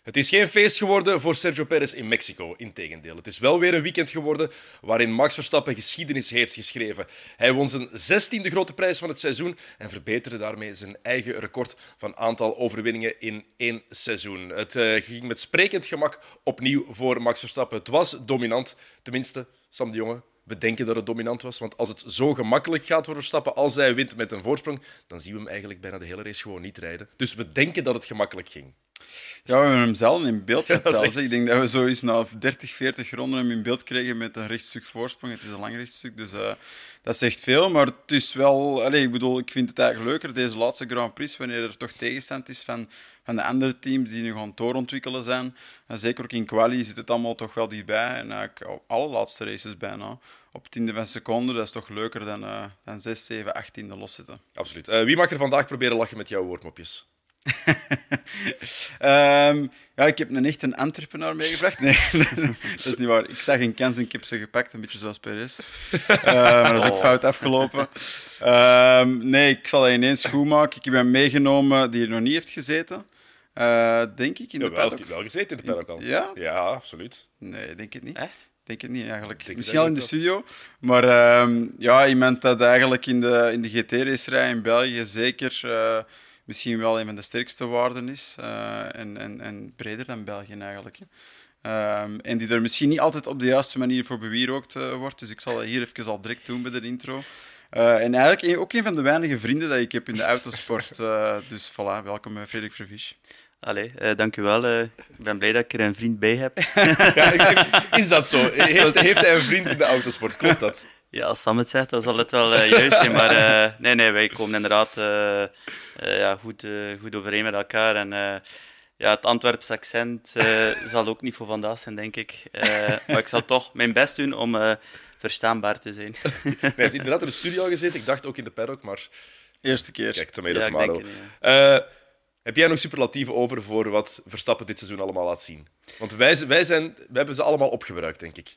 Het is geen feest geworden voor Sergio Perez in Mexico, integendeel. Het is wel weer een weekend geworden waarin Max Verstappen geschiedenis heeft geschreven. Hij won zijn zestiende grote prijs van het seizoen en verbeterde daarmee zijn eigen record van aantal overwinningen in één seizoen. Het uh, ging met sprekend gemak opnieuw voor Max Verstappen. Het was dominant, tenminste, Sam de Jonge. We denken dat het dominant was, want als het zo gemakkelijk gaat voor Verstappen, als hij wint met een voorsprong, dan zien we hem eigenlijk bijna de hele race gewoon niet rijden. Dus we denken dat het gemakkelijk ging. Ja, we hebben hem zelf in beeld gehad. zelfs. Ik denk dat we zo eens na 30, 40 ronden hem in beeld kregen met een rechtstuk voorsprong. Het is een lang rechtstuk, dus uh, dat zegt veel. Maar het is wel... Allez, ik bedoel, ik vind het eigenlijk leuker, deze laatste Grand Prix, wanneer er toch tegenstand is van, van de andere teams die nu gaan doorontwikkelen zijn. En zeker ook in quali zit het allemaal toch wel dichtbij. En eigenlijk alle laatste races bijna. Op tiende van seconde, dat is toch leuker dan, uh, dan 6, 7, 18 loszitten. Absoluut. Uh, wie mag er vandaag proberen lachen met jouw woordmopjes? Um, ja, ik heb een echt een entrepreneur meegebracht. Nee, dat is niet waar. Ik zag een kans en ik heb ze gepakt, een beetje zoals Perez. Uh, maar dat is ook oh. fout afgelopen. Um, nee, ik zal dat ineens goed maken. Ik heb hem meegenomen die er nog niet heeft gezeten. Uh, denk ik, in de paddock. Heeft hij wel gezeten in de paddock al? Ja? Ja, absoluut. Nee, denk het niet. Echt? denk het niet eigenlijk. Misschien al in de studio. Maar um, ja, iemand dat eigenlijk in de, in de GT-racerij in België zeker uh, misschien wel een van de sterkste waarden is. Uh, en, en, en breder dan België eigenlijk. Um, en die er misschien niet altijd op de juiste manier voor bewierookt uh, wordt. Dus ik zal dat hier even al direct doen bij de intro. Uh, en eigenlijk ook een van de weinige vrienden dat ik heb in de autosport. Uh, dus voilà, welkom Frederik Vervisch. Allee, uh, dank u wel. Uh, ik ben blij dat ik er een vriend bij heb. ja, is dat zo? Heeft, heeft, hij een vriend in de autosport? Klopt dat? Ja, als Sam het zegt, dan zal het wel uh, juist zijn. Maar nee, nee, wij komen inderdaad ja, goed, goed overeen met elkaar. En ja, het Antwerps accent zal ook niet voor vandaag zijn, denk ik. maar ik zal toch mijn best doen om verstaanbaar te zijn. Je hebt inderdaad in de studio gezeten. Ik dacht ook in de paddock, maar... Eerste keer. Kijk, tomato, ja, tomato. Het, heb jij nog superlatieven over voor wat Verstappen dit seizoen allemaal laat zien? Want wij, wij, zijn, wij hebben ze allemaal opgebruikt, denk ik.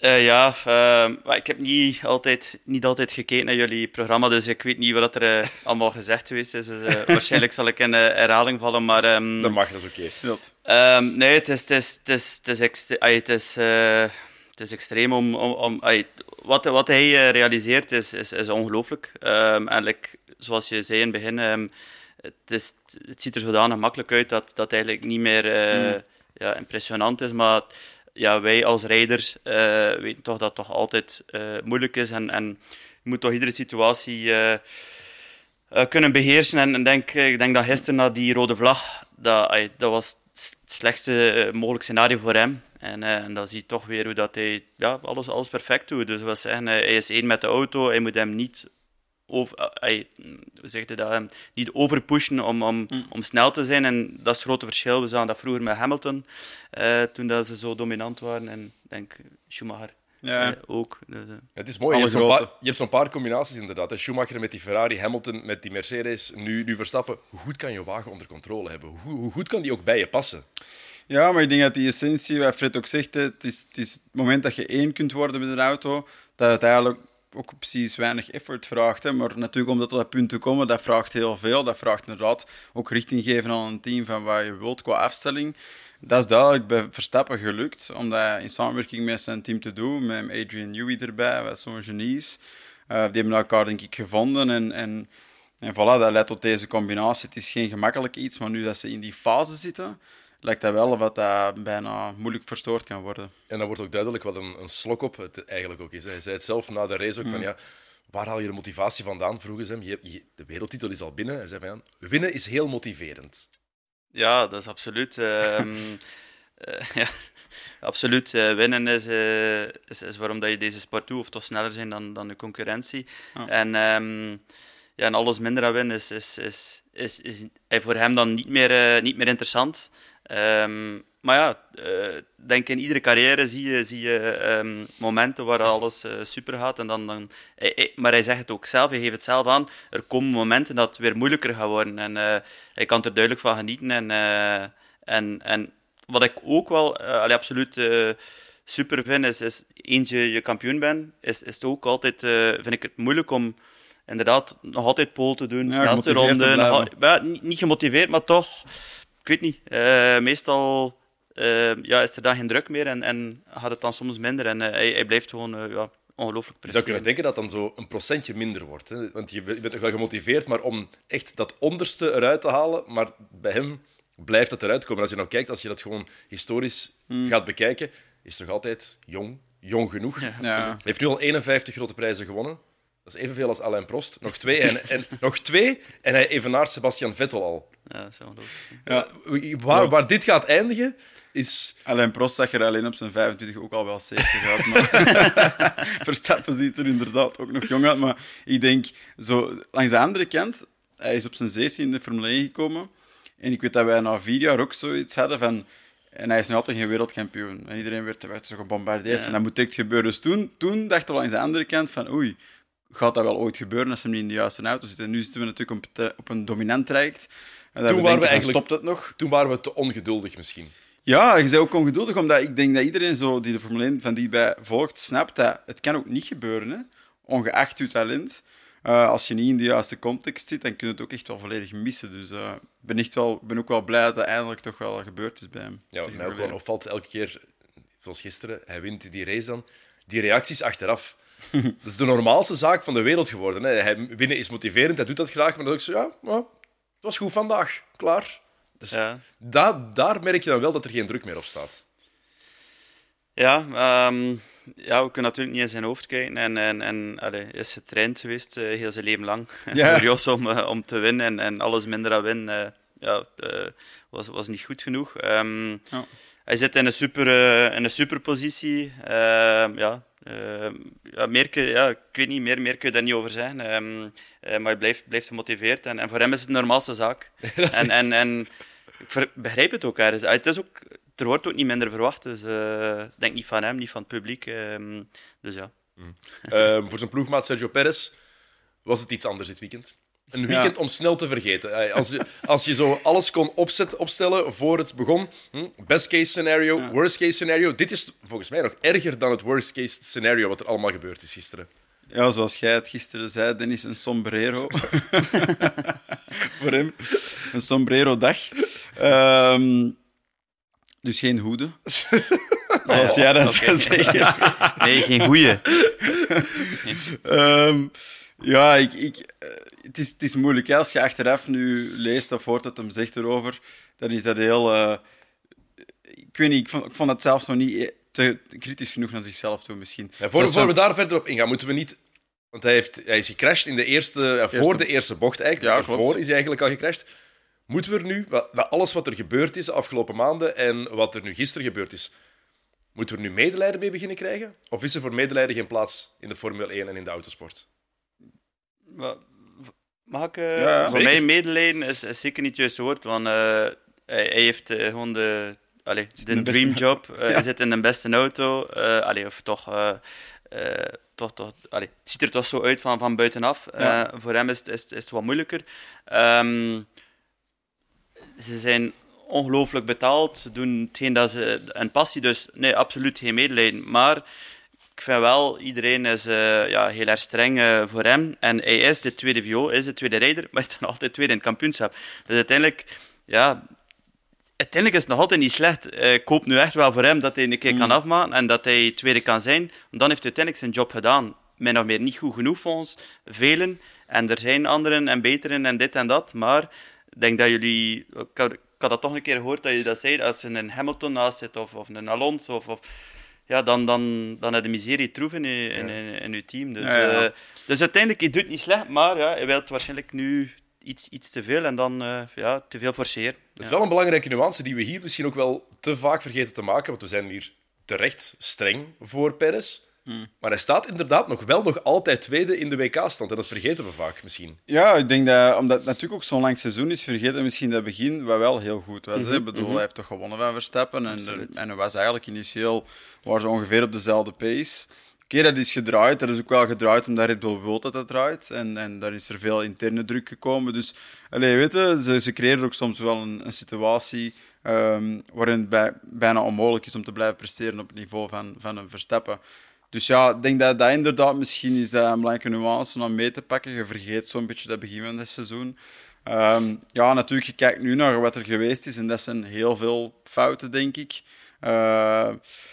Uh, ja, uh, ik heb niet altijd, niet altijd gekeken naar jullie programma, dus ik weet niet wat er uh, allemaal gezegd geweest is. Dus, waarschijnlijk zal ik in herhaling vallen, maar... Um, dat mag, dat is oké. Okay. Um, nee, het is, het is, het is, het is, het is, het is extreem om... om, om wat, wat hij realiseert is, is, is ongelooflijk. Um, eigenlijk, zoals je zei in het begin het, is, het ziet er zodanig makkelijk uit dat dat eigenlijk niet meer uh, ja, impressionant is. Maar ja, wij als rijders uh, weten toch dat het toch altijd uh, moeilijk is. En, en je moet toch iedere situatie kunnen beheersen. En, en denk, ik denk dat gisteren na die rode vlag, dat, dat was het slechtste mogelijke scenario voor hem. En, en dan zie je toch weer hoe dat hij ja, alles, alles perfect doet. Dus we zeggen, hij is één met de auto, hij moet hem niet over, uh, hoe zeg je dat, niet overpushen om, om, mm. om snel te zijn. En dat is het grote verschil. We zagen dat vroeger met Hamilton, uh, toen dat ze zo dominant waren. En ik denk Schumacher ja. Uh, ook. Dus, het is mooi. Je hebt, zo'n paar, je hebt zo'n paar combinaties inderdaad. Schumacher met die Ferrari, Hamilton met die Mercedes, nu, nu Verstappen. Hoe goed kan je wagen onder controle hebben? Hoe, hoe goed kan die ook bij je passen? Ja, maar ik denk dat die essentie, wat Fred ook zegt, het is, het is het moment dat je één kunt worden met een auto, dat het eigenlijk ook precies weinig effort vraagt. Hè. Maar natuurlijk om tot dat punt te komen, dat vraagt heel veel. Dat vraagt inderdaad ook richting geven aan een team van wat je wilt qua afstelling. Dat is duidelijk bij Verstappen gelukt, om dat in samenwerking met zijn team te doen, met Adrian Newey erbij, wat zo'n genie is. Uh, die hebben elkaar denk ik gevonden en, en, en voilà, dat leidt tot deze combinatie. Het is geen gemakkelijk iets, maar nu dat ze in die fase zitten, lijkt dat wel wat dat bijna moeilijk verstoord kan worden. En dat wordt ook duidelijk wat een, een slok op het eigenlijk ook is. Hij zei het zelf na de race ook van mm. ja, waar haal je de motivatie vandaan? Vroegen ze hem. Je, de wereldtitel is al binnen. Hij zei van ja, winnen is heel motiverend. Ja, dat is absoluut. uh, ja, absoluut. Uh, winnen is, uh, is, is, waarom dat je deze sport doet, of toch sneller zijn dan, dan de concurrentie. En, um, ja, en alles minder aan winnen is, is, is, is, is, is voor hem dan niet meer, niet meer interessant. Um, maar ja, uh, denk in iedere carrière zie je, zie je um, momenten waar alles uh, super gaat. En dan, dan, hij, maar hij zegt het ook zelf, hij geeft het zelf aan. Er komen momenten dat het weer moeilijker gaat worden. En uh, hij kan er duidelijk van genieten. En, en, en wat ik ook wel allee, absoluut super vind, is, is eens je, je kampioen bent, is, is het ook altijd, vind ik het moeilijk om inderdaad nog altijd pole te doen, ja, snelste ronde. Nog, ja, niet, niet gemotiveerd, maar toch ik weet niet. Eh, meestal eh, ja, is er dan geen druk meer en, en gaat het dan soms minder. En eh, hij, hij blijft gewoon eh, ja, ongelooflijk Je zou kunnen denken dat dan zo een procentje minder wordt. Hè? Want je bent je bent nog wel gemotiveerd, maar om echt dat onderste eruit te halen, maar bij hem blijft het eruit komen. Als je nou kijkt, als je dat gewoon historisch gaat bekijken, is hij nog altijd jong, jong genoeg. Hij Ja. heeft nu al 51 grote prijzen gewonnen. Dat is evenveel als Alain Prost. Nog twee en, en, nog twee, en hij evenaart Sebastian Vettel al. Ja, dat is ongelooflijk. Ja. Waar, waar dit gaat eindigen, is... Alain Prost zag er alleen op zijn 25 ook al wel 70 uit. Maar Verstappen ziet er inderdaad ook nog jong uit. Maar ik denk, zo, langs de andere kant, hij is op zijn 17 in de Formule 1 gekomen. En ik weet dat wij na vier jaar ook zoiets hadden van... En hij is nog altijd geen wereldkampioen. En iedereen werd, werd zo gebombardeerd. Ja. En dat moet direct gebeuren. Dus toen, toen dachten we langs de andere kant van... Oei, gaat dat wel ooit gebeuren als hij niet in de juiste auto zit? En nu zitten we natuurlijk op, het- op een dominant traject. En Toen waren we eigenlijk- Stopt het nog? Toen waren we te ongeduldig misschien. Ja, je bent ook ongeduldig, omdat ik denk dat iedereen zo die de Formule 1 van dichtbij volgt, snapt dat het kan ook niet gebeuren, hè? ongeacht je talent. Eh, als je niet in de juiste context zit, dan kun je het ook echt wel volledig missen. Dus eh, ik ben, echt wel, ben ook wel blij dat dat eindelijk toch wel gebeurd is bij hem. Ja, wat mij ook wel opvalt, elke keer, zoals gisteren, hij wint die race dan, die reacties achteraf. dat is de normaalste zaak van de wereld geworden. Hè. Hij, winnen is motiverend, hij doet dat graag, maar dan ook zo, ja, ja, het was goed vandaag, klaar. Dus Ja. daar, daar merk je dan wel dat er geen druk meer op staat. Ja, ehm, ja, we kunnen natuurlijk niet in zijn hoofd kijken. En, en, en allee, hij is getraind geweest eh, heel zijn leven lang. Ja. Om, eh, om te winnen en, en alles minder dan winnen. eh, ja, eh, was, was niet goed genoeg. Ehm, Ja. Hij zit in een super, eh, in een superpositie. Ehm, ja, ehm, ja, meer kun, ja, ik weet niet, meer, meer kun je daar niet over zeggen. Ehm, eh, maar hij blijft, blijft gemotiveerd. En, en voor hem is het de normaalste zaak. En, en, en ik begrijp het ook ergens. Ah, Het is ook, er wordt ook niet minder verwacht. Dus ik denk niet van hem, niet van het publiek. ehm, dus ja. Ehm, voor zijn ploegmaat Sergio Perez was het iets anders dit weekend. Een weekend om snel te vergeten. Als je, als je zo alles kon opzet, opstellen voor het begon. Hm? Best case scenario, worst case scenario. Dit is volgens mij nog erger dan het worst case scenario wat er allemaal gebeurd is gisteren. Ja, zoals jij het gisteren zei, Dennis, een sombrero. Voor hem. Een sombrero-dag. Ehm, dus geen hoede. Zoals jij dat Oké. zou zeggen. Nee, geen goeie. Ehm, ja, ik, ik, eh, het, is, het is moeilijk. hè. Als je achteraf nu leest of hoort dat hem zegt erover, dan is dat heel... eh, ik weet niet, ik vond, ik vond het zelfs nog niet te kritisch genoeg naar zichzelf toe, misschien. Ja, voor, Dat we daar verder op ingaan, moeten we niet... Want hij, heeft, hij is gecrashed in de eerste, voor de eerste bocht eigenlijk. Ja. Daarvoor is hij eigenlijk al gecrashed. Moeten we er nu, na alles wat er gebeurd is de afgelopen maanden en wat er nu gisteren gebeurd is, moeten we er nu medelijden mee beginnen krijgen? Of is er voor medelijden geen plaats in de Formule 1 en in de autosport? Maar, v- Mag ik... eh, Ja, voor mij medelijden is, is zeker niet het juiste woord, want eh, hij, hij heeft eh, gewoon de, allee, de, dreamjob. Ja. Hij zit in de beste auto. allee, of toch... toch, toch, allee, het ziet er toch zo uit van, van buitenaf. Ja. Voor hem is, het- is, is het wat moeilijker. Ehm, ze zijn ongelooflijk betaald. Ze doen hetgeen dat ze... Een passie, dus nee, absoluut geen medelijden. Maar ik vind wel, iedereen is eh, ja, heel erg streng eh, voor hem. En hij is de tweede viool, is de tweede rijder, maar is dan altijd tweede in het kampioenschap. Dus uiteindelijk, ja... Uiteindelijk is het nog altijd niet slecht. Eh, ik hoop nu echt wel voor hem dat hij een keer kan afmaken en dat hij tweede kan zijn. Want dan heeft hij uiteindelijk zijn job gedaan. Min of meer niet goed genoeg volgens velen. En er zijn anderen en beteren en dit en dat. Maar ik denk dat jullie... Ik had, ik had dat toch een keer gehoord dat je dat zei. Als er een Hamilton naast zit of, of een Alonso of... of ja, dan, dan, dan heb je miserie troef in je, in, in, in je team. Dus, Ja, eh, dus uiteindelijk, hij doet het niet slecht, maar ja, hij wil waarschijnlijk nu iets, iets te veel en dan eh, ja, te veel forceren. Dat is wel een belangrijke nuance die we hier misschien ook wel te vaak vergeten te maken, want we zijn hier terecht streng voor Perez. Maar hij staat inderdaad nog wel nog altijd tweede in de WK-stand en dat vergeten we vaak misschien. Ja, ik denk dat, omdat het natuurlijk ook zo'n lang seizoen is, vergeten misschien dat begin, wat wel heel goed was. hè. Ik bedoel, hij heeft toch gewonnen van Verstappen en, Absoluut. en hij was eigenlijk initieel, waren ze ongeveer op dezelfde pace. Oké, dat is gedraaid. Dat is ook wel gedraaid omdat Red Bull wil dat het draait. En, en daar is er veel interne druk gekomen. Dus, allee, weet je, ze, ze creëren ook soms wel een, een situatie ehm, waarin het bij, bijna onmogelijk is om te blijven presteren op het niveau van, van een Verstappen. Dus ja, ik denk dat dat inderdaad misschien is dat een belangrijke nuance om mee te pakken. Je vergeet zo'n beetje dat begin van het seizoen. Ehm, ja, natuurlijk, je kijkt nu naar wat er geweest is en dat zijn heel veel fouten, denk ik. Uh,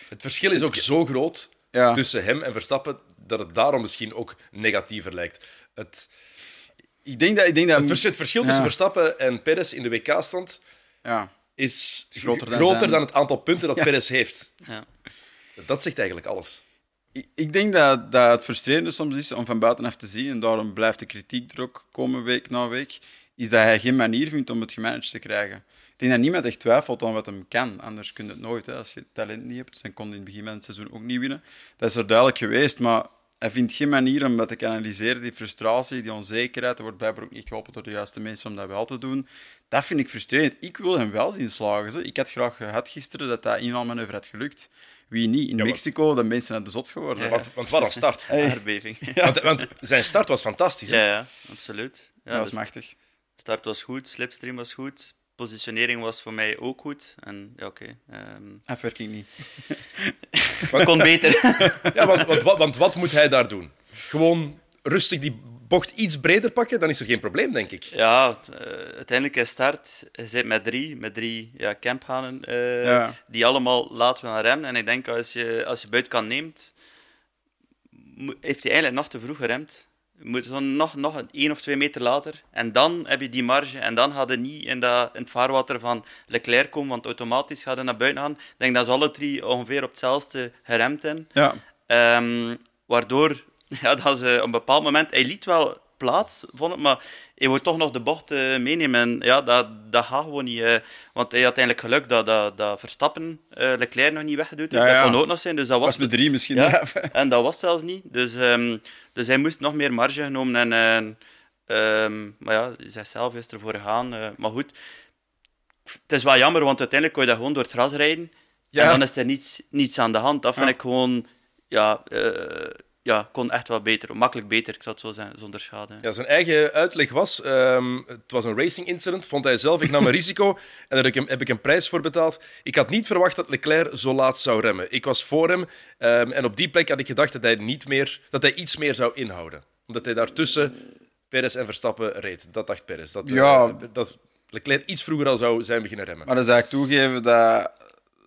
het verschil is ook zo groot ja. tussen hem en Verstappen dat het daarom misschien ook negatiever lijkt. Het, ik denk dat, ik denk dat... het, verschil, het verschil tussen Verstappen en Perez in de WK-stand ja. is groter, dan, groter dan, het aantal punten dat Perez heeft. Ja. Dat zegt eigenlijk alles. Ik, denk dat, dat het frustrerende soms is om van buitenaf te zien, en daarom blijft de kritiek er ook komen week na week, is dat hij geen manier vindt om het gemanaged te krijgen. Ik denk dat niemand echt twijfelt aan wat hem kan. Anders kun je het nooit. Hè. Als je talent niet hebt, dan kon hij in het begin van het seizoen ook niet winnen. Dat is er duidelijk geweest, maar hij vindt geen manier om dat te kanaliseren. Die frustratie, die onzekerheid, er wordt blijkbaar ook niet geholpen door de juiste mensen om dat wel te doen. Dat vind ik frustrerend. Ik wil hem wel zien slagen. Ik had graag gehad gisteren dat dat inhaalmanoeuvre had gelukt. Wie niet? In Mexico, de mensen naar de zot geworden. Ja, want, want wat een start. Hey. Aardbeving. Want, want, zijn start was fantastisch. Ja, ja, absoluut. Ja, dat was dus machtig. Start was goed, slipstream was goed, positionering was voor mij ook goed. En ja, oké. Okay, um... Afwerking niet. maar kon beter. ja, want, want, want, wat moet hij daar doen? Gewoon rustig die bocht iets breder pakken, dan is er geen probleem, denk ik. Ja, uh, uiteindelijk is start. Je zit met drie, met drie ja, camphanen, uh, ja. die allemaal laten we remmen. En ik denk, als je, als je buitenkant neemt, heeft hij eigenlijk nog te vroeg geremd. Je moet zo nog, nog een één of twee meter later. En dan heb je die marge. En dan gaat je niet in, dat, in het vaarwater van Leclerc komen, want automatisch gaat hij naar buiten gaan. Ik denk dat ze alle drie ongeveer op hetzelfde geremd zijn. Ja. Um, waardoor ja, dat ze op een bepaald moment... Hij liet wel plaats, vond ik, maar hij wil toch nog de bocht uh, meenemen. En ja, dat, dat gaat gewoon niet. Uh, want hij had eigenlijk geluk dat, dat, dat Verstappen uh, Leclerc nog niet weggedoet ja, Dat kon ook nog zijn. Dus dat was, was de drie misschien. Ja, en dat was zelfs niet. Dus, um, dus hij moest nog meer marge genomen. En, um, maar ja, zichzelf is ervoor gegaan. maar goed, het is wel jammer, want uiteindelijk kon je dat gewoon door het gras rijden. Ja. En dan is er niets, niets aan de hand. Dat vind ik gewoon... Ja, ja, kon echt wel beter. Makkelijk beter, ik zou het zo zeggen, zonder schade. Ja, zijn eigen uitleg was, um, het was een racing incident, vond hij zelf. Ik nam een risico en daar heb ik, hem, heb ik een prijs voor betaald. Ik had niet verwacht dat Leclerc zo laat zou remmen. Ik was voor hem um, en op die plek had ik gedacht dat hij, niet meer, dat hij iets meer zou inhouden. Omdat hij daartussen Perez en Verstappen reed. Dat dacht Perez. Dat, ja. Uh, dat Leclerc iets vroeger al zou zijn beginnen remmen. Maar dan zou ik toegeven dat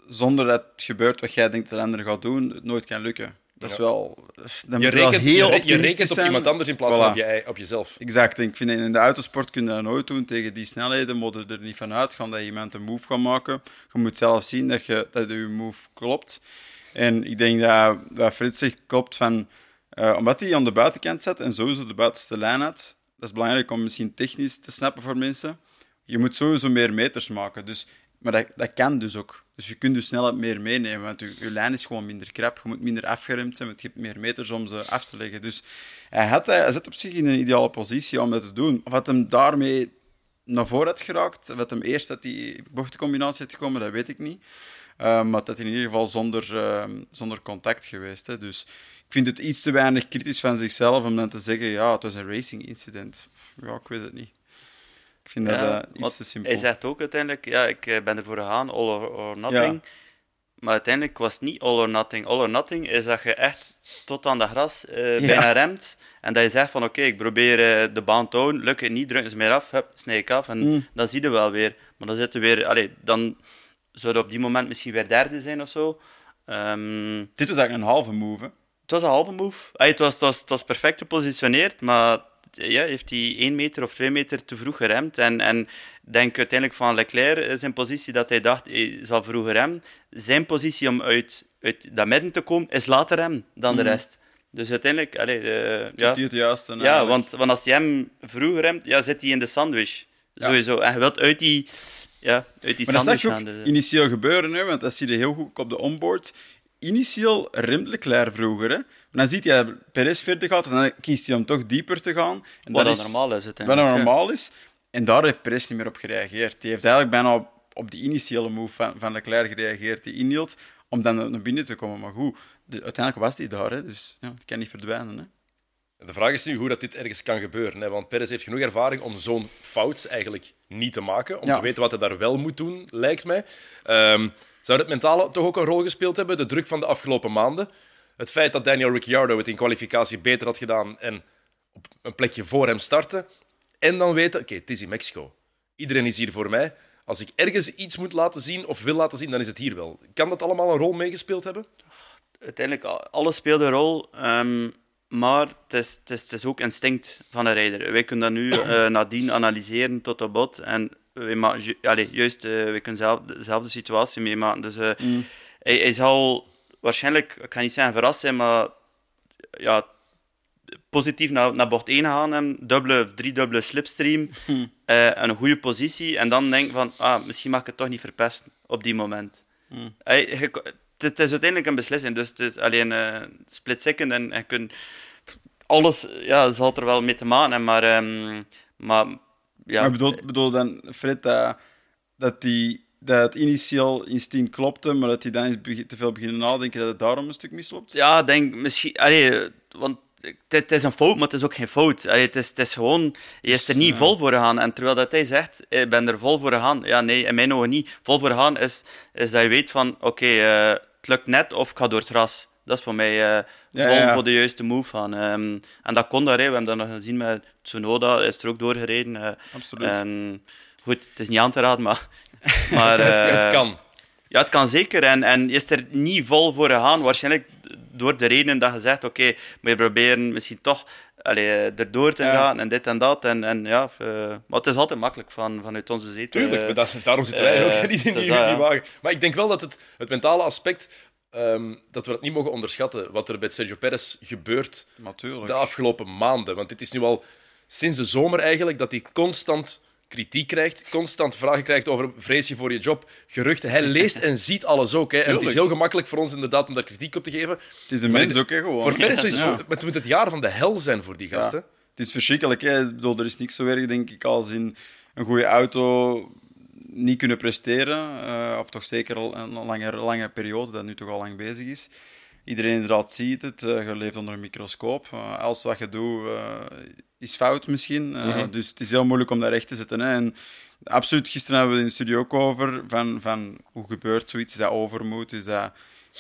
zonder dat het gebeurt wat jij denkt dat de ander gaat doen, het nooit kan lukken. Dat is wel... Dan je, rekent, heel je, je rekent op iemand anders in plaats voilà. van op, je, op jezelf. Exact. Ik vind in de autosport kun je dat nooit doen. Tegen die snelheden moet je er niet van uitgaan dat iemand een move gaat maken. Je moet zelf zien dat je, dat je move klopt. En ik denk dat wat Frits zegt klopt van... Uh, omdat hij aan de buitenkant zat en sowieso de buitenste lijn had, dat is belangrijk om misschien technisch te snappen voor mensen. Je moet sowieso meer meters maken. Dus maar dat, dat kan dus ook. Dus je kunt dus snelheid meer meenemen, want je, je lijn is gewoon minder krap. Je moet minder afgeremd zijn, want je hebt meer meters om ze af te leggen. Dus hij, had, hij zit op zich in een ideale positie om dat te doen. Wat hem daarmee naar voren had geraakt, wat hem eerst uit die bochtencombinatie had gekomen, dat weet ik niet. Uh, maar dat in ieder geval zonder, uh, zonder contact geweest. Hè. Dus ik vind het iets te weinig kritisch van zichzelf om dan te zeggen, ja, het was een racing incident. Ja, ik weet het niet. Ik vind ja, dat uh, iets te simpel. Hij zegt ook uiteindelijk, ja, ik eh, ben ervoor gegaan, all or, or nothing. Ja. Maar uiteindelijk was het niet all or nothing. All or nothing is dat je echt tot aan de gras uh, bijna ja. remt. En dat je zegt van, oké, okay, ik probeer uh, de baan te houden. Lukt het niet, drukken ze meer af, hup, snij ik af. En mm. dan zie je wel weer. Maar dan zitten weer... Allee, dan zou je op die moment misschien weer derde zijn of zo. Um, Dit was eigenlijk een halve move, hè? Het was een halve move. Allee, het, was, het, was, het was perfect gepositioneerd, maar ja, heeft hij één meter of twee meter te vroeg geremd. En, en denk uiteindelijk van Leclerc, zijn positie dat hij dacht, hij zal vroeger remmen. Zijn positie om uit, uit dat midden te komen, is later remmen dan de rest. Dus uiteindelijk, allee, uh, ja. het juiste. Ja, want, want als hij hem vroeger remt, ja, zit hij in de sandwich. Ja. Sowieso. En je wilt uit die, ja, uit die maar dat zag je ook initieel gebeuren, hè, want dat zie je heel goed op de onboard initieel remt Leclerc vroeger. Hè? Maar dan ziet hij Perez verder gaat en dan kiest hij om toch dieper te gaan. En wat dat is, normaal is. Het, wat normaal is. En daar heeft Perez niet meer op gereageerd. Die heeft eigenlijk bijna op, op die initiële move van, van Leclerc gereageerd, die inhield, om dan naar binnen te komen. Maar goed, de, uiteindelijk was hij daar, hè? dus ja, het kan niet verdwijnen. Hè? De vraag is nu hoe dat dit ergens kan gebeuren. Hè? Want Perez heeft genoeg ervaring om zo'n fout eigenlijk niet te maken. Om Ja. te weten wat hij daar wel moet doen, lijkt mij. Ehm, zou het mentale toch ook een rol gespeeld hebben? De druk van de afgelopen maanden? Het feit dat Daniel Ricciardo het in kwalificatie beter had gedaan en op een plekje voor hem startte. En dan weten, oké, het is in Mexico. Iedereen is hier voor mij. Als ik ergens iets moet laten zien of wil laten zien, dan is het hier wel. Kan dat allemaal een rol meegespeeld hebben? Uiteindelijk, alles speelt een rol. ehm, maar het is, het, is, het ook instinct van een rijder. Wij kunnen dat nu eh, nadien analyseren tot op bot. En wij maken, ju- allee, juist, wij kunnen zelf, dezelfde situatie meemaken. Dus eh, hij, hij zal waarschijnlijk, ik ga niet zeggen verrast zijn, maar ja, positief naar, naar bocht 1 gaan. En dubbele, driedubbele slipstream. eh, een goede positie. En dan denk van, ah, misschien mag ik het toch niet verpesten op die moment. Hij- je ko- het, is uiteindelijk een beslissing. Dus het is alleen een split second. En alles, ja, zal er wel mee te maken hebben. Maar, ehm, maar ja, Maar bedoel, bedoel dan, Fred, dat, dat, die, dat het initieel instinct klopte, maar dat hij dan eens te veel beginnen nadenken dat het daarom een stuk misloopt? Ja, denk misschien. Allee, want het, is een fout, maar het is ook geen fout. Het, is, het is gewoon. Je is er niet vol voor gegaan. En terwijl dat hij zegt, ik ben er vol voor gegaan. Ja, nee, in mijn ogen niet. Vol voor gegaan is, is dat je weet van, oké, eh, het lukt net of ik ga door het gras. Dat is voor mij Ja, ja. voor de juiste move gaan. Ehm, en dat kon daar. hè. We hebben dat nog gezien met Tsunoda. Is er ook doorgereden. eh, Absoluut. en goed, het is niet aan te raden, maar... maar het, eh, het kan. ja, het kan zeker. En, en is er niet vol voor gegaan. Waarschijnlijk door de reden dat je zegt, oké, moet je proberen misschien toch allee, erdoor te Ja. gaan en dit en dat. En, en, ja, maar het is altijd makkelijk van, vanuit onze zetel. Tuurlijk, maar dat, daarom zitten wij er ook niet in die, wagen. Maar ik denk wel dat het, het mentale aspect, ehm, dat we dat niet mogen onderschatten, wat er bij Sergio Perez gebeurt Natuurlijk. de afgelopen maanden. Want dit is nu al sinds de zomer eigenlijk dat hij constant kritiek krijgt, constant vragen krijgt over vrees je voor je job, geruchten. Hij leest en ziet alles ook. Hè. En het is heel gemakkelijk voor ons inderdaad om daar kritiek op te geven. Het is een mens ook, hè, gewoon. Voor Perez is Ja. het moet het jaar van de hel zijn voor die gasten. Het is verschrikkelijk. Hè? Bedoel, er is niks zo erg, denk ik, als in een goede auto niet kunnen presteren. eh, of toch zeker al een lange, lange periode, dat nu toch al lang bezig is. Iedereen inderdaad ziet het. eh, je leeft onder een microscoop. Eh, alles wat je doet is fout misschien. Eh, Dus het is heel moeilijk om daar recht te zetten. Hè? En absoluut, gisteren hebben we het in de studio ook over van, van hoe gebeurt zoiets. Is dat overmoed? Is dat...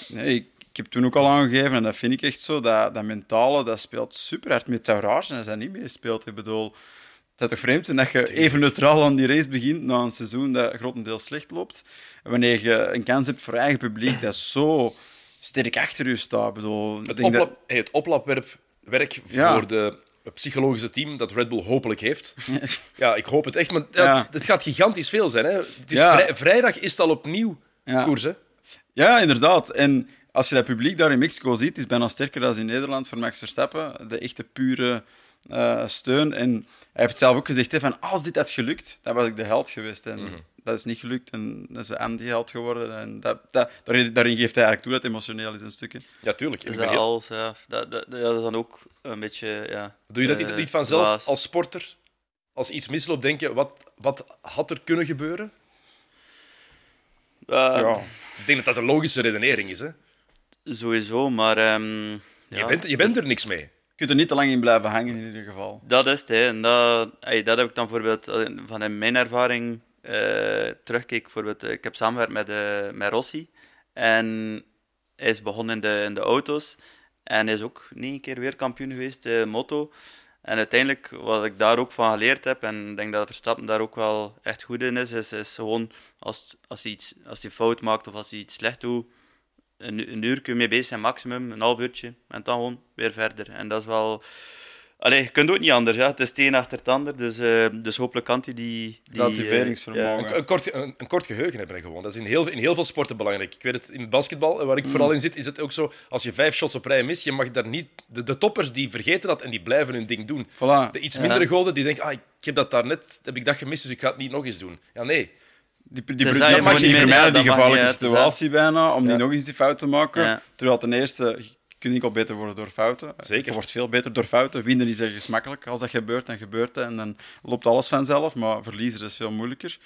Nee, ik, ik heb toen ook al aangegeven, en dat vind ik echt zo, dat, dat mentale, dat speelt super hard. Het zou raar zijn als dat niet meespeelt. Ik bedoel, het is toch vreemd dat je even neutraal aan die race begint na een seizoen dat grotendeels slecht loopt. En wanneer je een kans hebt voor eigen publiek dat zo sterk achter je staat. Bedoel, Het, dat- oplap, hey, het oplapwerk Ja. voor de het psychologische team dat Red Bull hopelijk heeft. Ja, ik hoop het echt, maar Ja. het gaat gigantisch veel zijn. Hè. Het is Ja. vrij- vrijdag is het al opnieuw Ja. koers. Hè. Ja, inderdaad. En als je dat publiek daar in Mexico ziet, is het bijna sterker dan in Nederland voor Max Verstappen. De echte pure eh, steun. En hij heeft het zelf ook gezegd, hè, van als dit had gelukt, dan was ik de held geweest. En Mhm. dat is niet gelukt en dat is de anti-held geworden. En dat, dat, daarin, daarin geeft hij eigenlijk toe dat het emotioneel is, een stukje. Ja, tuurlijk. Ik ben dat heel- alles, ja. Dat, dat, ja, dat is dan ook een beetje... Ja, Doe je dat niet, eh, niet vanzelf als sporter? Als iets misloopt, denk je, wat, wat had er kunnen gebeuren? Eh, ja. Ik denk dat dat een logische redenering is. Hè. Sowieso, maar... ehm, Je, ja. bent, je bent er niks mee. Je kunt er niet te lang in blijven hangen, in ieder geval. Dat is het, hè. En dat, dat heb ik dan bijvoorbeeld eh, van in mijn ervaring eh terugkeek. Bijvoorbeeld, eh, ik heb samengewerkt met, eh, met Rossi. En hij is begonnen in de, in de auto's. En is ook negen keer weer kampioen geweest, eh moto. En uiteindelijk, wat ik daar ook van geleerd heb, en ik denk dat Verstappen daar ook wel echt goed in is, is, is gewoon als, als, hij iets, als hij fout maakt of als hij iets slecht doet, een, een uur kun je mee bezig zijn, maximum, een half uurtje, en dan gewoon weer verder. En dat is wel... Allee, je kunt ook niet anders, ja. het is het een achter het ander, dus, eh, dus hopelijk kan hij die... die Relativeringsvermogen. eh, Een, een, kort, een, een kort geheugen hebben gewoon. Dat is in heel, in heel veel sporten belangrijk. Ik weet het, in het basketbal, waar ik vooral in zit, is het ook zo, als je vijf shots op rij mist, je mag daar niet... De, de toppers, die vergeten dat en die blijven hun ding doen. Voilà. De iets Ja. mindere goden, die denken, ah, ik heb dat daarnet, heb ik dat gemist, dus ik ga het niet nog eens doen. Ja, nee. Die, die, Dus die, dat die mag je niet vermijden, ja, die dat gevaarlijke situatie bijna, om Ja. niet nog eens die fout te maken. Ja. Terwijl ten eerste, je kunt niet al beter worden door fouten. Zeker. Je wordt veel beter door fouten. Winnen is ergens makkelijk. Als dat gebeurt, dan gebeurt het. En dan loopt alles vanzelf. Maar verliezen is veel moeilijker.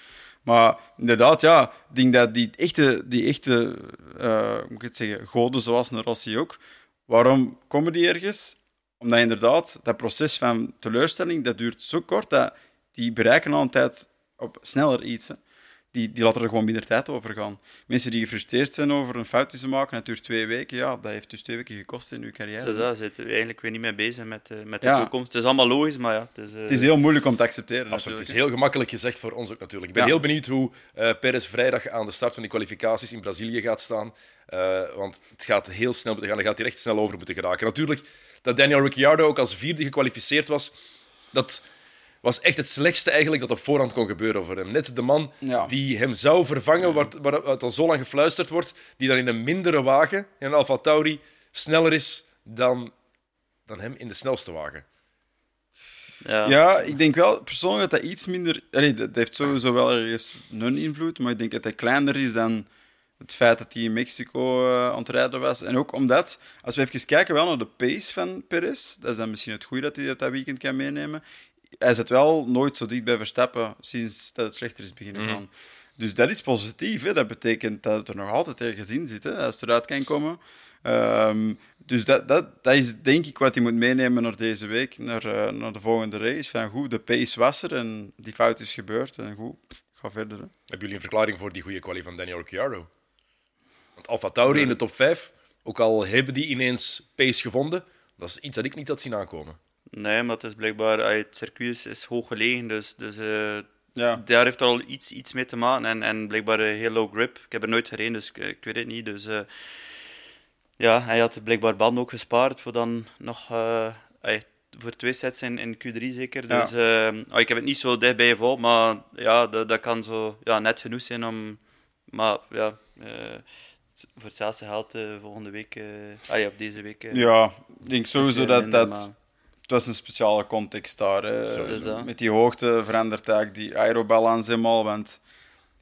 Maar inderdaad, ja, ik denk dat die echte, die echte eh, hoe moet ik het zeggen, goden zoals een Rossi ook, waarom komen die ergens? Omdat inderdaad, dat proces van teleurstelling, dat duurt zo kort, dat die bereiken al een tijd op sneller iets. hè. Die, die laten er gewoon minder tijd over gaan. Mensen die gefrustreerd zijn over een fout die ze maken, het duurt twee weken, ja, dat heeft dus twee weken gekost in uw carrière. Dus daar zitten we eigenlijk weer niet mee bezig met, uh, met de Ja. toekomst. Het is allemaal logisch, maar ja. Het is, eh, Het is heel moeilijk om te accepteren. Absoluut. Het is heel gemakkelijk gezegd voor ons ook natuurlijk. Ik ben Ja. heel benieuwd hoe eh Perez vrijdag aan de start van die kwalificaties in Brazilië gaat staan. Eh, want het gaat heel snel moeten gaan. Daar gaat hij echt snel over moeten geraken. Natuurlijk, dat Daniel Ricciardo ook als vierde gekwalificeerd was, dat was echt het slechtste eigenlijk dat op voorhand kon gebeuren voor hem. Net de man Ja. die hem zou vervangen, waar, waar, waar al zo lang gefluisterd wordt, die dan in een mindere wagen, in een Alfa Tauri, sneller is dan, dan hem in de snelste wagen. ja. Ja, ik denk wel persoonlijk dat dat iets minder. Allee, dat heeft sowieso wel ergens een invloed, maar ik denk dat hij kleiner is dan het feit dat hij in Mexico eh, aan het rijden was. En ook omdat, als we even kijken wel naar de pace van Perez, dat is dan misschien het goede dat hij dat, dat weekend kan meenemen. Hij zit wel nooit zo dicht bij Verstappen sinds dat het slechter is beginnen gaan. Dus dat is positief. Hè? Dat betekent dat het er nog altijd ergens in zit, hè? als het eruit kan komen. Ehm, dus dat, dat, dat is denk ik wat hij moet meenemen naar deze week, naar, eh, naar de volgende race. Van goed, de pace was er en die fout is gebeurd. En goed, ga verder. Hè. Hebben jullie een verklaring voor die goede kwalie van Daniel Ricciardo? Want Alfa Tauri in de top 5, ook al hebben die ineens pace gevonden, dat is iets dat ik niet had zien aankomen. Nee, maar het is blijkbaar, ah, het circuit is, is hoog gelegen, dus, dus eh, Ja. daar heeft er al iets, iets mee te maken. En, en blijkbaar een heel low grip. Ik heb er nooit gereden, dus ik, ik weet het niet. Dus eh, ja, hij had blijkbaar banden ook gespaard voor dan nog eh, voor twee sets in, in Q3 zeker. Dus ah, ik heb het niet zo dichtbij gevolgd, maar ja, dat, dat kan zo ja, net genoeg zijn om. Maar ja, voor hetzelfde geld volgende week, ah, ja, of deze week. ja, ik denk sowieso dat dat. Het was een speciale context daar. Hè. Dat. Met die hoogte verandert eigenlijk die aerobalans helemaal. Want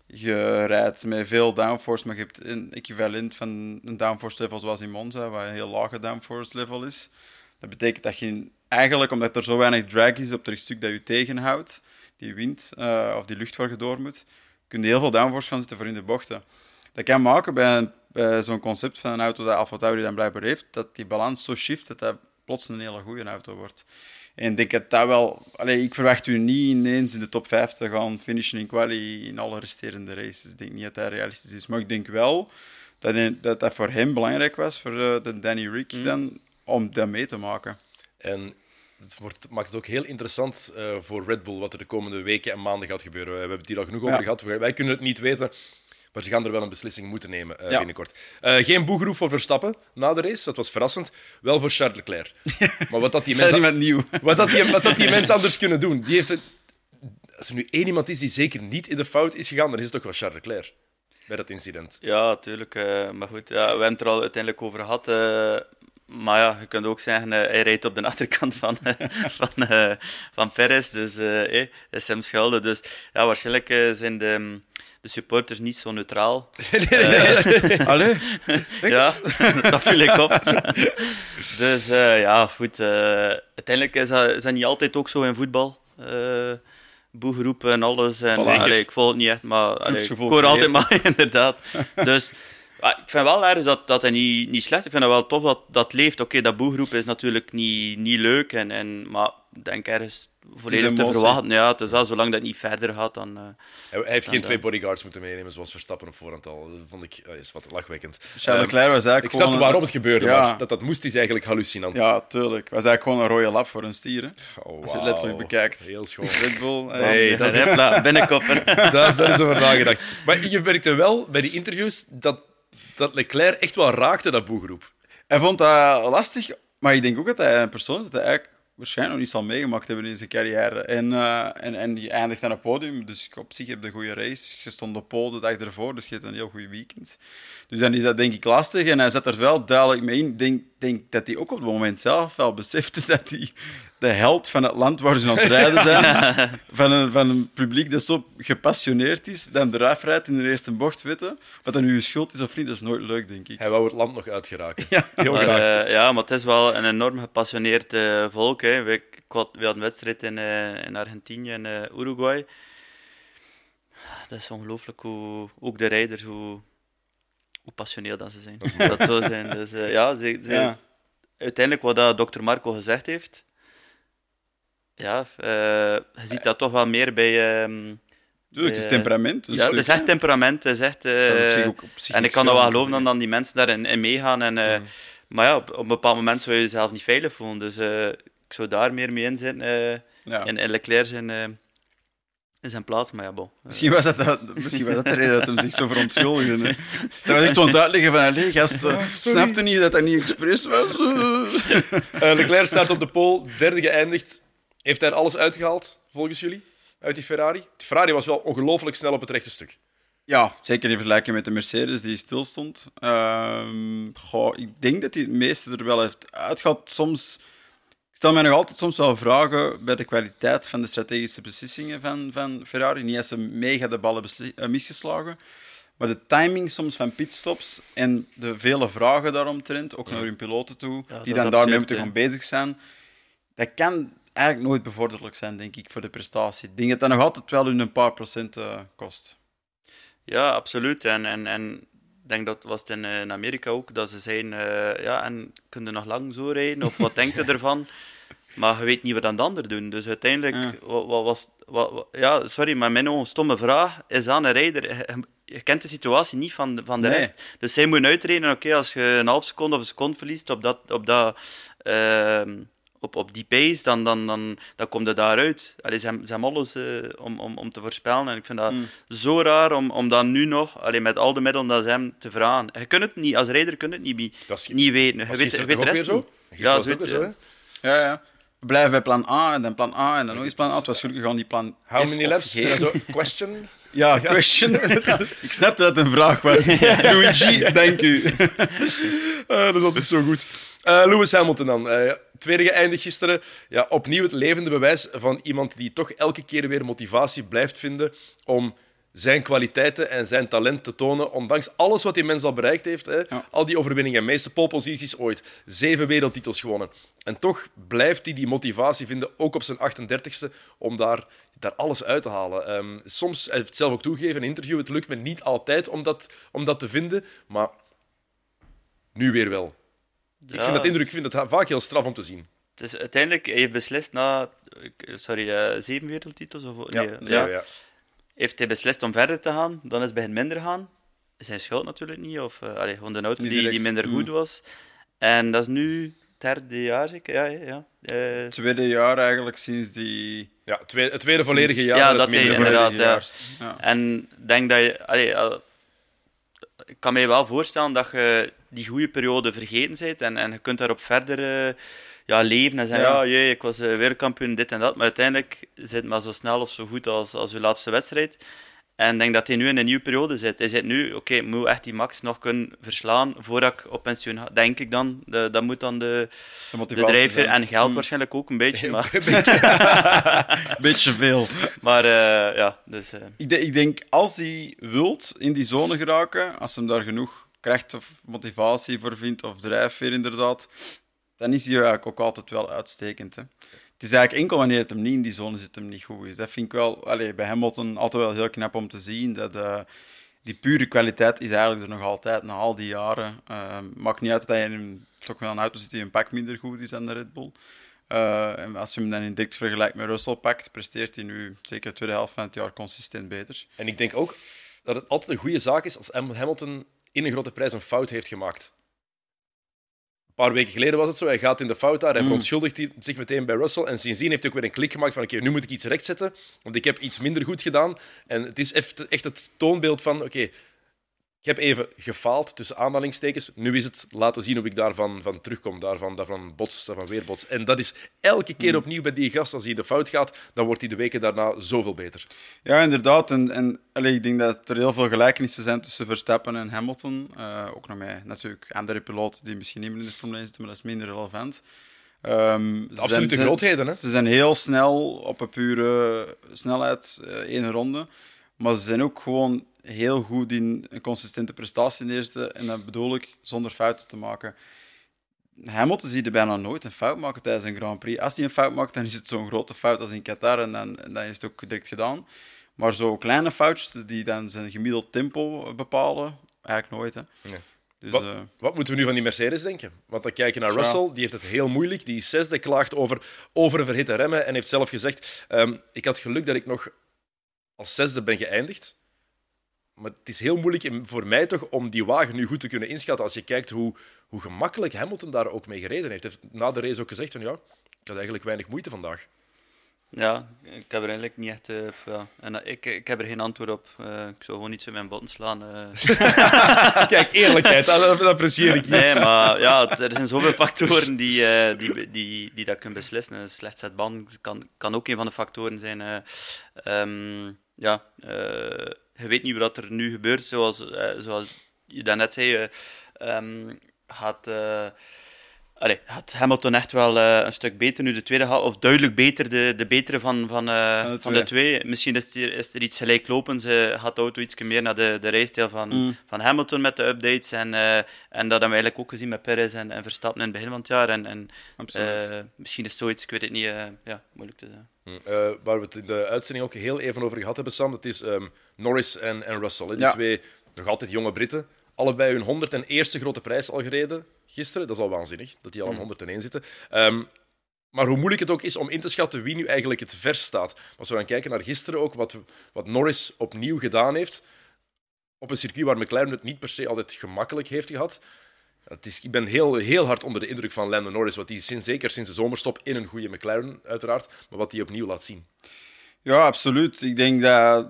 je rijdt met veel downforce, maar je hebt een equivalent van een downforce level zoals in Monza, wat een heel lage downforce level is. Dat betekent dat je eigenlijk, omdat er zo weinig drag is op het stuk dat je tegenhoudt, die wind eh, of die lucht waar je door moet, kun je heel veel downforce gaan zitten voor in de bochten. Dat kan maken bij, zo'n concept van een auto dat Alfa Tauri dan blijkbaar heeft, dat die balans zo shift dat dat plots een hele goede auto wordt. En ik denk dat dat wel... Allee, ik verwacht u niet ineens in de top 5 te gaan finishen in quali in alle resterende races. Ik denk niet dat dat realistisch is. Maar ik denk wel dat dat, dat voor hem belangrijk was, voor eh, de Danny Rick, dan, om dat mee te maken. En het wordt, maakt het ook heel interessant eh, voor Red Bull wat er de komende weken en maanden gaat gebeuren. We hebben het hier al genoeg over gehad. Wij, wij kunnen het niet weten, maar ze gaan er wel een beslissing moeten nemen eh, Ja. binnenkort. Eh, geen boegeroep voor Verstappen na de race, dat was verrassend. Wel voor Charles Leclerc. Maar wat dat die mensen... niet nieuw. Wat dat die, wat dat die mensen anders kunnen doen. Die heeft het, als er nu één iemand is die zeker niet in de fout is gegaan, dan is het toch wel Charles Leclerc. Bij dat incident. Ja, tuurlijk. eh, maar goed, ja, we hebben het er al uiteindelijk over gehad. eh, maar ja, je kunt ook zeggen, eh, hij rijdt op de achterkant van, eh, van, eh, van Perez. Dus eh, eh, dat is hem schulden. Dus ja, waarschijnlijk zijn de, de supporters niet zo neutraal. Allee, Ja, dat viel ik op. dus eh, ja, goed. eh, uiteindelijk is dat, is dat niet altijd ook zo in voetbal. eh boegeroepen en alles. En, allee, ik volg het niet echt, maar allee, ik hoor altijd maar, inderdaad. Dus ik vind wel ergens dat, dat hij niet, niet slecht Ik vind het wel tof dat dat leeft. Oké, dat boegeroep is natuurlijk niet, niet leuk, en, en, maar ik denk ergens volledig te verwachten. Ja, is zolang dat niet verder gaat, dan... eh, Hij, heeft geen dan. twee bodyguards moeten meenemen, zoals Verstappen op voorhand al. Dat vond ik eh, is wat lachwekkend. Charles Ehm, Leclerc was eigenlijk ik snap gewoon waarom een- het gebeurde, Ja. maar dat dat moest is eigenlijk hallucinant. Ja, tuurlijk. was eigenlijk gewoon een rode lap voor een stier. Hè? Oh, Als je het letterlijk bekijkt. Heel schoon. Red Bull. eh, Nee, dat is- Hopla, binnenkoppen. daar, daar is over nagedacht. Maar je merkte wel bij die interviews dat, dat Leclerc echt wel raakte, dat boegroep. Hij vond dat lastig, maar ik denk ook dat hij een persoon is dat hij eigenlijk waarschijnlijk nog niet zal meegemaakt hebben in zijn carrière. En, eh, en, en je eindigt aan het podium, dus op zich heb je een goede race. Je stond op pole de dag ervoor, dus je hebt een heel goed weekend. Dus dan is dat denk ik lastig en hij zat er wel duidelijk mee in. Ik denk, denk dat hij ook op het moment zelf wel besefte dat hij de held van het land waar ze aan het rijden zijn, van, een, van een publiek dat zo gepassioneerd is, dan eruit rijdt in de eerste bocht, weten. Wat dan nu schuld is of niet, dat is nooit leuk, denk ik. Hij wou het land nog uitgeraken. Ja. Heel Maar, graag. eh, ja, maar het is wel een enorm gepassioneerd eh, volk. Hè. We, we hadden een wedstrijd in, eh, in Argentinië en eh, Uruguay. Dat is ongelooflijk hoe ook de rijders, hoe, hoe passioneel dat ze zijn. Dat, zo zijn. Dus eh, ja, ze, ze- Ja. uiteindelijk wat dat dokter Marco gezegd heeft, ja, eh, je ziet dat toch wel meer bij, Dus het is temperament. een ja, het is echt temperament. Het is echt, eh, Dat is op zich ook- op zich en ik kan dat wel geloven dan, dan die mensen daarin in meegaan. En, eh. Maar ja, op, op een bepaald moment zou je jezelf niet veilig voelen. Dus ik zou daar meer mee in zitten. eh, Ja. in, in Leclerc zijn, in zijn plaats. Maar ja, bon. Misschien was, dat, dat- misschien was dat de reden dat hem zich zo verontschuldigde. hè. Dat was echt zo aan het uitleggen van, allee, gast, eh, snapte niet dat dat niet expres was? Leclerc staat op de pole, derde geëindigd. Heeft hij er alles uitgehaald, volgens jullie, uit die Ferrari? Die Ferrari was wel ongelooflijk snel op het rechte stuk. Ja, zeker in vergelijking met de Mercedes die stilstond. Ehm goh, ik denk dat hij het meeste er wel heeft uitgehaald. Soms, ik stel mij nog altijd soms wel vragen bij de kwaliteit van de strategische beslissingen van, van Ferrari. Niet als ze mega de ballen eh, misgeslagen, maar de timing soms van pitstops en de vele vragen daaromtrent, ook naar hun piloten toe, die dan daarmee moeten gaan bezig zijn, dat kan eigenlijk nooit bevorderlijk zijn, denk ik, voor de prestatie. Ik denk dat dat nog altijd wel hun een paar procent eh, kost. Ja, absoluut. En, en, en ik denk dat was het in, eh, in Amerika ook, dat ze zeiden, eh, ja, en kun je nog lang zo rijden? Of wat denkt je ervan? Maar je weet niet wat aan de ander doen. Dus uiteindelijk, Ja. wat, wat was... Wat, wat- ja, sorry, maar mijn ogen stomme vraag is aan een rijder. Je, kent de situatie niet van de, van de Nee. rest. Dus zij moeten uitrijden. Oké, als je een half seconde of een seconde verliest op, dat, op, dat, ehm, op, op die pace, dan, dan, dan, dan komt het daaruit. Allee, ze, hebben, ze hebben alles eh, om, om, om te voorspellen. En ik vind dat Mm. zo raar om, om dat nu nog, allee, met al de middelen dat ze hebben, te vragen. Je kunt het niet, als rijder kun je het niet, Dat is- niet weten. Je weet, je weet de rest zo? Ja, zo, hè? Ja, ja. Blijven bij plan A en dan plan A en dan nog eens plan A. Het was gelukkig gewoon die plan How F many laps? Zo, question? Ja, question. ik snapte dat het een vraag was. Luigi, dank u. Eh, dat is altijd zo goed. Eh, Lewis Hamilton dan. Eh, tweede geëindigd gisteren. Ja, opnieuw het levende bewijs van iemand die toch elke keer weer motivatie blijft vinden om zijn kwaliteiten en zijn talent te tonen, ondanks alles wat die mens al bereikt heeft. Hè. Ja. Al die overwinningen, meeste poleposities ooit, zeven wereldtitels gewonnen. En toch blijft hij die motivatie vinden, ook op zijn 38ste, om daar, daar alles uit te halen. Ehm, soms, hij heeft het zelf ook toegegeven in een interview, het lukt me niet altijd om dat, om dat te vinden, maar nu weer wel. Ik vind dat indruk, ik vind het vaak heel straf om te zien. Het is uiteindelijk, hij heeft beslist na sorry, eh, zeven wereldtitels? Of, nee, ja, ja. ja. Heeft hij beslist om verder te gaan, dan is het begin minder gaan. Zijn schuld natuurlijk niet, of uh, allee, gewoon de auto die, die minder Mm. goed was. En dat is nu het derde jaar, zeker? Ja, ja. ja. Eh, Tweede jaar eigenlijk sinds die... ja twee, het tweede volledige jaar. Ja, dat dat hij inderdaad, ja. Ja. En ik denk dat je... allee, al- ik kan me wel voorstellen dat je die goede periode vergeten bent en, en je kunt daarop verder eh, ja, leven en zeggen, Ja. ja, jee, ik was eh, wereldkampioen, dit en dat. Maar uiteindelijk zit het maar zo snel of zo goed als, als je laatste wedstrijd. En ik denk dat hij nu in een nieuwe periode zit. Hij zit nu, oké, ik moet echt die max nog kunnen verslaan voordat ik op pensioen ga. Denk ik dan. De, dat moet dan de, De de en geld Mm. waarschijnlijk ook een beetje. Maar, Beetje veel. maar eh, ja, dus... eh, Ik, de- ik denk, als hij wilt in die zone geraken, als hem daar genoeg kracht of motivatie voor vindt, of drijfveer inderdaad, dan is hij eigenlijk ook altijd wel uitstekend. Hè. Het is eigenlijk enkel wanneer het hem niet in die zone zit, hem niet goed is. Dat vind ik wel, allee, bij Hamilton altijd wel heel knap om te zien. Dat, eh, die pure kwaliteit is eigenlijk er nog altijd, na al die jaren. Uh, maakt niet uit dat hij in toch wel een auto zit die een pak minder goed is dan de Red Bull. Uh, en als je hem dan in direct vergelijkt met Russell pakt, presteert hij nu zeker de tweede helft van het jaar consistent beter. En ik denk ook dat het altijd een goede zaak is als Hamilton in een grote prijs een fout heeft gemaakt. Een paar weken geleden was het zo. Hij gaat in de fout daar. Hij Mm. verontschuldigt zich meteen bij Russell. En sindsdien heeft hij ook weer een klik gemaakt van oké, nu moet ik iets rechtzetten. Want ik heb iets minder goed gedaan. En het is echt echt het toonbeeld van oké, ik heb even gefaald, tussen aanhalingstekens. Nu is het laten zien hoe ik daarvan van terugkom. Daarvan, daarvan bots, daarvan weer bots. En dat is elke keer opnieuw bij die gast. Als hij de fout gaat, dan wordt hij de weken daarna zoveel beter. Ja, inderdaad. En, en allee, ik denk dat er heel veel gelijkenissen zijn tussen Verstappen en Hamilton. Uh, ook nog met natuurlijk andere piloten die misschien niet meer in de Formule 1 zitten, maar dat is minder relevant. Um, de absolute zijn, grootheden, hè? Ze zijn heel snel op een pure snelheid, uh, één ronde. Maar ze zijn ook gewoon heel goed in een consistente prestatie neerzetten. En dat bedoel ik zonder fouten te maken. Hamilton zie je bijna nooit een fout maken tijdens een Grand Prix. Als hij een fout maakt, dan is het zo'n grote fout als in Qatar en dan, en dan is het ook direct gedaan. Maar zo kleine foutjes die dan zijn gemiddeld tempo bepalen, eigenlijk nooit. Hè. Dus, wat, uh, wat, moeten we nu van die Mercedes denken? Want dan kijk je naar Russell, die heeft het heel moeilijk. Die is zesde, klaagt over, over verhitte remmen en heeft zelf gezegd: um, Ik had geluk dat ik nog als zesde ben geëindigd. Maar het is heel moeilijk voor mij toch om die wagen nu goed te kunnen inschatten. Als je kijkt hoe, hoe gemakkelijk Hamilton daar ook mee gereden heeft. Hij heeft na de race ook gezegd van ja, ik had eigenlijk weinig moeite vandaag. Ja, ik heb er eigenlijk niet echt... eh, ja. en, eh, ik, ik heb er geen antwoord op. Eh, ik zou gewoon niet zo mijn botten slaan. Kijk, eerlijkheid, dat, dat apprecieer ik. Nee, maar ja, er zijn zoveel factoren die, die, die, die dat kunnen beslissen. Een slecht zet band kan, kan ook een van de factoren zijn. eh. Ehm, ja, je weet niet wat er nu gebeurt. Zoals, eh, zoals je daarnet zei, eh, ehm, gaat, eh, gaat Hamilton echt wel een stuk beter nu de tweede gaat, of duidelijk beter de, de betere van, van, de van de twee. Misschien is er, is er iets gelijklopends. eh gaat de auto iets meer naar de, de rijstijl van, Mm. van Hamilton met de updates. En, en dat hebben we eigenlijk ook gezien met Perez en, en Verstappen in het begin van het jaar. En, en misschien is zoiets, ik weet het niet, ja, moeilijk te zeggen. Eh, waar we het in de uitzending ook heel even over gehad hebben, Sam, dat is ehm, Norris en, en Russell. hè. Die Ja. twee nog altijd jonge Britten. Allebei hun 101ste grote prijs al gereden gisteren. Dat is al waanzinnig, dat die al aan 101 zitten. Ehm, maar hoe moeilijk het ook is om in te schatten wie nu eigenlijk het vers staat. Als we gaan kijken naar gisteren ook, wat, wat Norris opnieuw gedaan heeft, op een circuit waar McLaren het niet per se altijd gemakkelijk heeft gehad. Ik ben heel, heel hard onder de indruk van Lando Norris, wat hij sinds, zeker sinds de zomerstop in een goede McLaren, uiteraard, maar wat hij opnieuw laat zien. Ja, absoluut. Ik denk dat.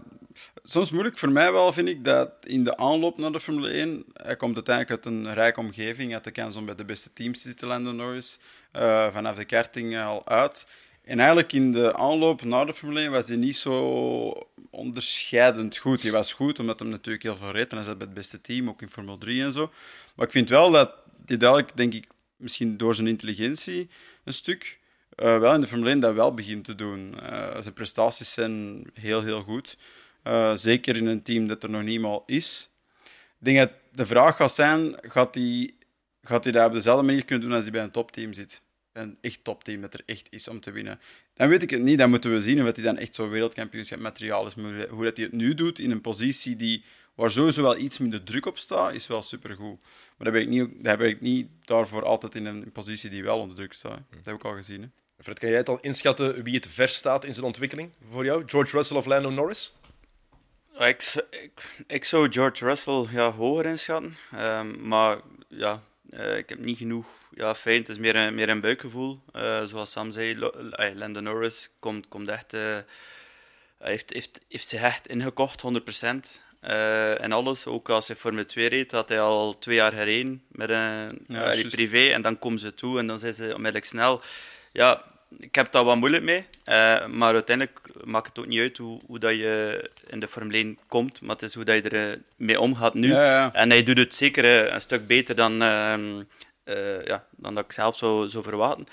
Soms moeilijk voor mij wel, vind ik, dat in de aanloop naar de Formule 1. Hij komt uiteindelijk uit een rijke omgeving. Hij had de kans om bij de beste teams te zitten, Lando Norris. eh, vanaf de karting al uit. En eigenlijk in de aanloop naar de Formule 1 was hij niet zo onderscheidend goed. Hij was goed, omdat hij natuurlijk heel veel reed. En hij zat bij het beste team, ook in Formule 3 en zo. Maar ik vind wel dat hij duidelijk, denk ik, misschien door zijn intelligentie een stuk eh, wel in de Formule 1 dat wel begint te doen. Eh, zijn prestaties zijn heel, heel goed. Eh, zeker in een team dat er nog niemand is. Ik denk dat de vraag gaat zijn, gaat hij, gaat hij dat op dezelfde manier kunnen doen als hij bij een topteam zit? Een echt topteam dat er echt is om te winnen. Dan weet ik het niet, dan moeten we zien of hij dan echt zo'n wereldkampioenschap materiaal is. Maar hoe dat hij het nu doet in een positie die, waar sowieso wel iets minder druk op staat, is wel supergoed. Maar dan ben ik niet, dan ben ik niet daarvoor altijd in een positie die wel onder druk staat. Dat heb ik al gezien. Hè. Fred, kan jij het al inschatten wie het vers staat in zijn ontwikkeling voor jou? George Russell of Lando Norris? Ik, ik zou George Russell ja, hoger inschatten, Ehm, maar ja, eh, ik heb niet genoeg ja, fijn. Het is meer een, meer een buikgevoel. Eh, zoals Sam zei, Lo- eh, Lando Norris komt, komt echt, hij heeft, heeft, heeft zich echt ingekocht, 100%. Eh, en alles, ook als hij Formule 2 reed, had hij al twee jaar gereden met een Ja, privé. En dan komen ze toe en dan zijn ze onmiddellijk snel. Ja, ik heb daar wat moeilijk mee. maar uiteindelijk maakt het ook niet uit hoe, hoe dat je in de Formule 1 komt. Maar het is hoe dat je er mee omgaat nu. Ja, ja. En hij doet het zeker een stuk beter dan, ehm, eh, ja, dan dat ik zelf zou, zou verwachten.